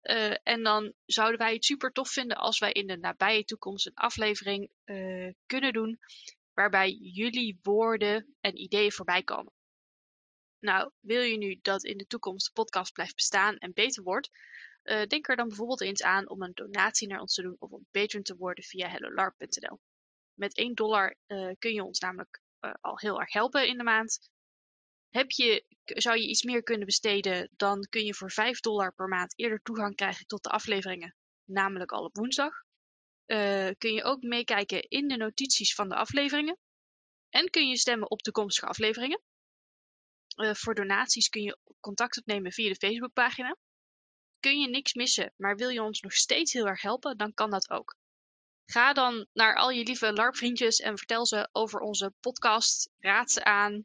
Eh en dan zouden wij het super tof vinden als wij in de nabije toekomst een aflevering eh, kunnen doen waarbij jullie woorden en ideeën voorbij komen. Nou, wil je nu dat in de toekomst de podcast blijft bestaan en beter wordt, denk er dan bijvoorbeeld eens aan om een donatie naar ons te doen of een patron te worden via hellolarp.nl. Met 1 dollar eh, kun je ons namelijk eh, al heel erg helpen in de maand. Heb je, zou je iets meer kunnen besteden, dan kun je voor 5 dollar per maand eerder toegang krijgen tot de afleveringen, namelijk al op woensdag. Eh, kun je ook meekijken in de notities van de afleveringen. En kun je stemmen op toekomstige afleveringen. Eh, voor donaties kun je contact opnemen via de Facebookpagina. Kun je niks missen, maar wil je ons nog steeds heel erg helpen, dan kan dat ook. Ga dan naar al je lieve LARP-vriendjes en vertel ze over onze podcast. Raad ze aan.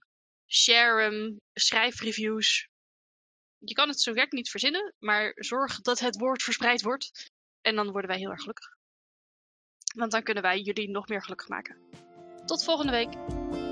Share hem. Schrijf reviews. Je kan het zo gek niet verzinnen, maar zorg dat het woord verspreid wordt. En dan worden wij heel erg gelukkig. Want dan kunnen wij jullie nog meer gelukkig maken. Tot volgende week.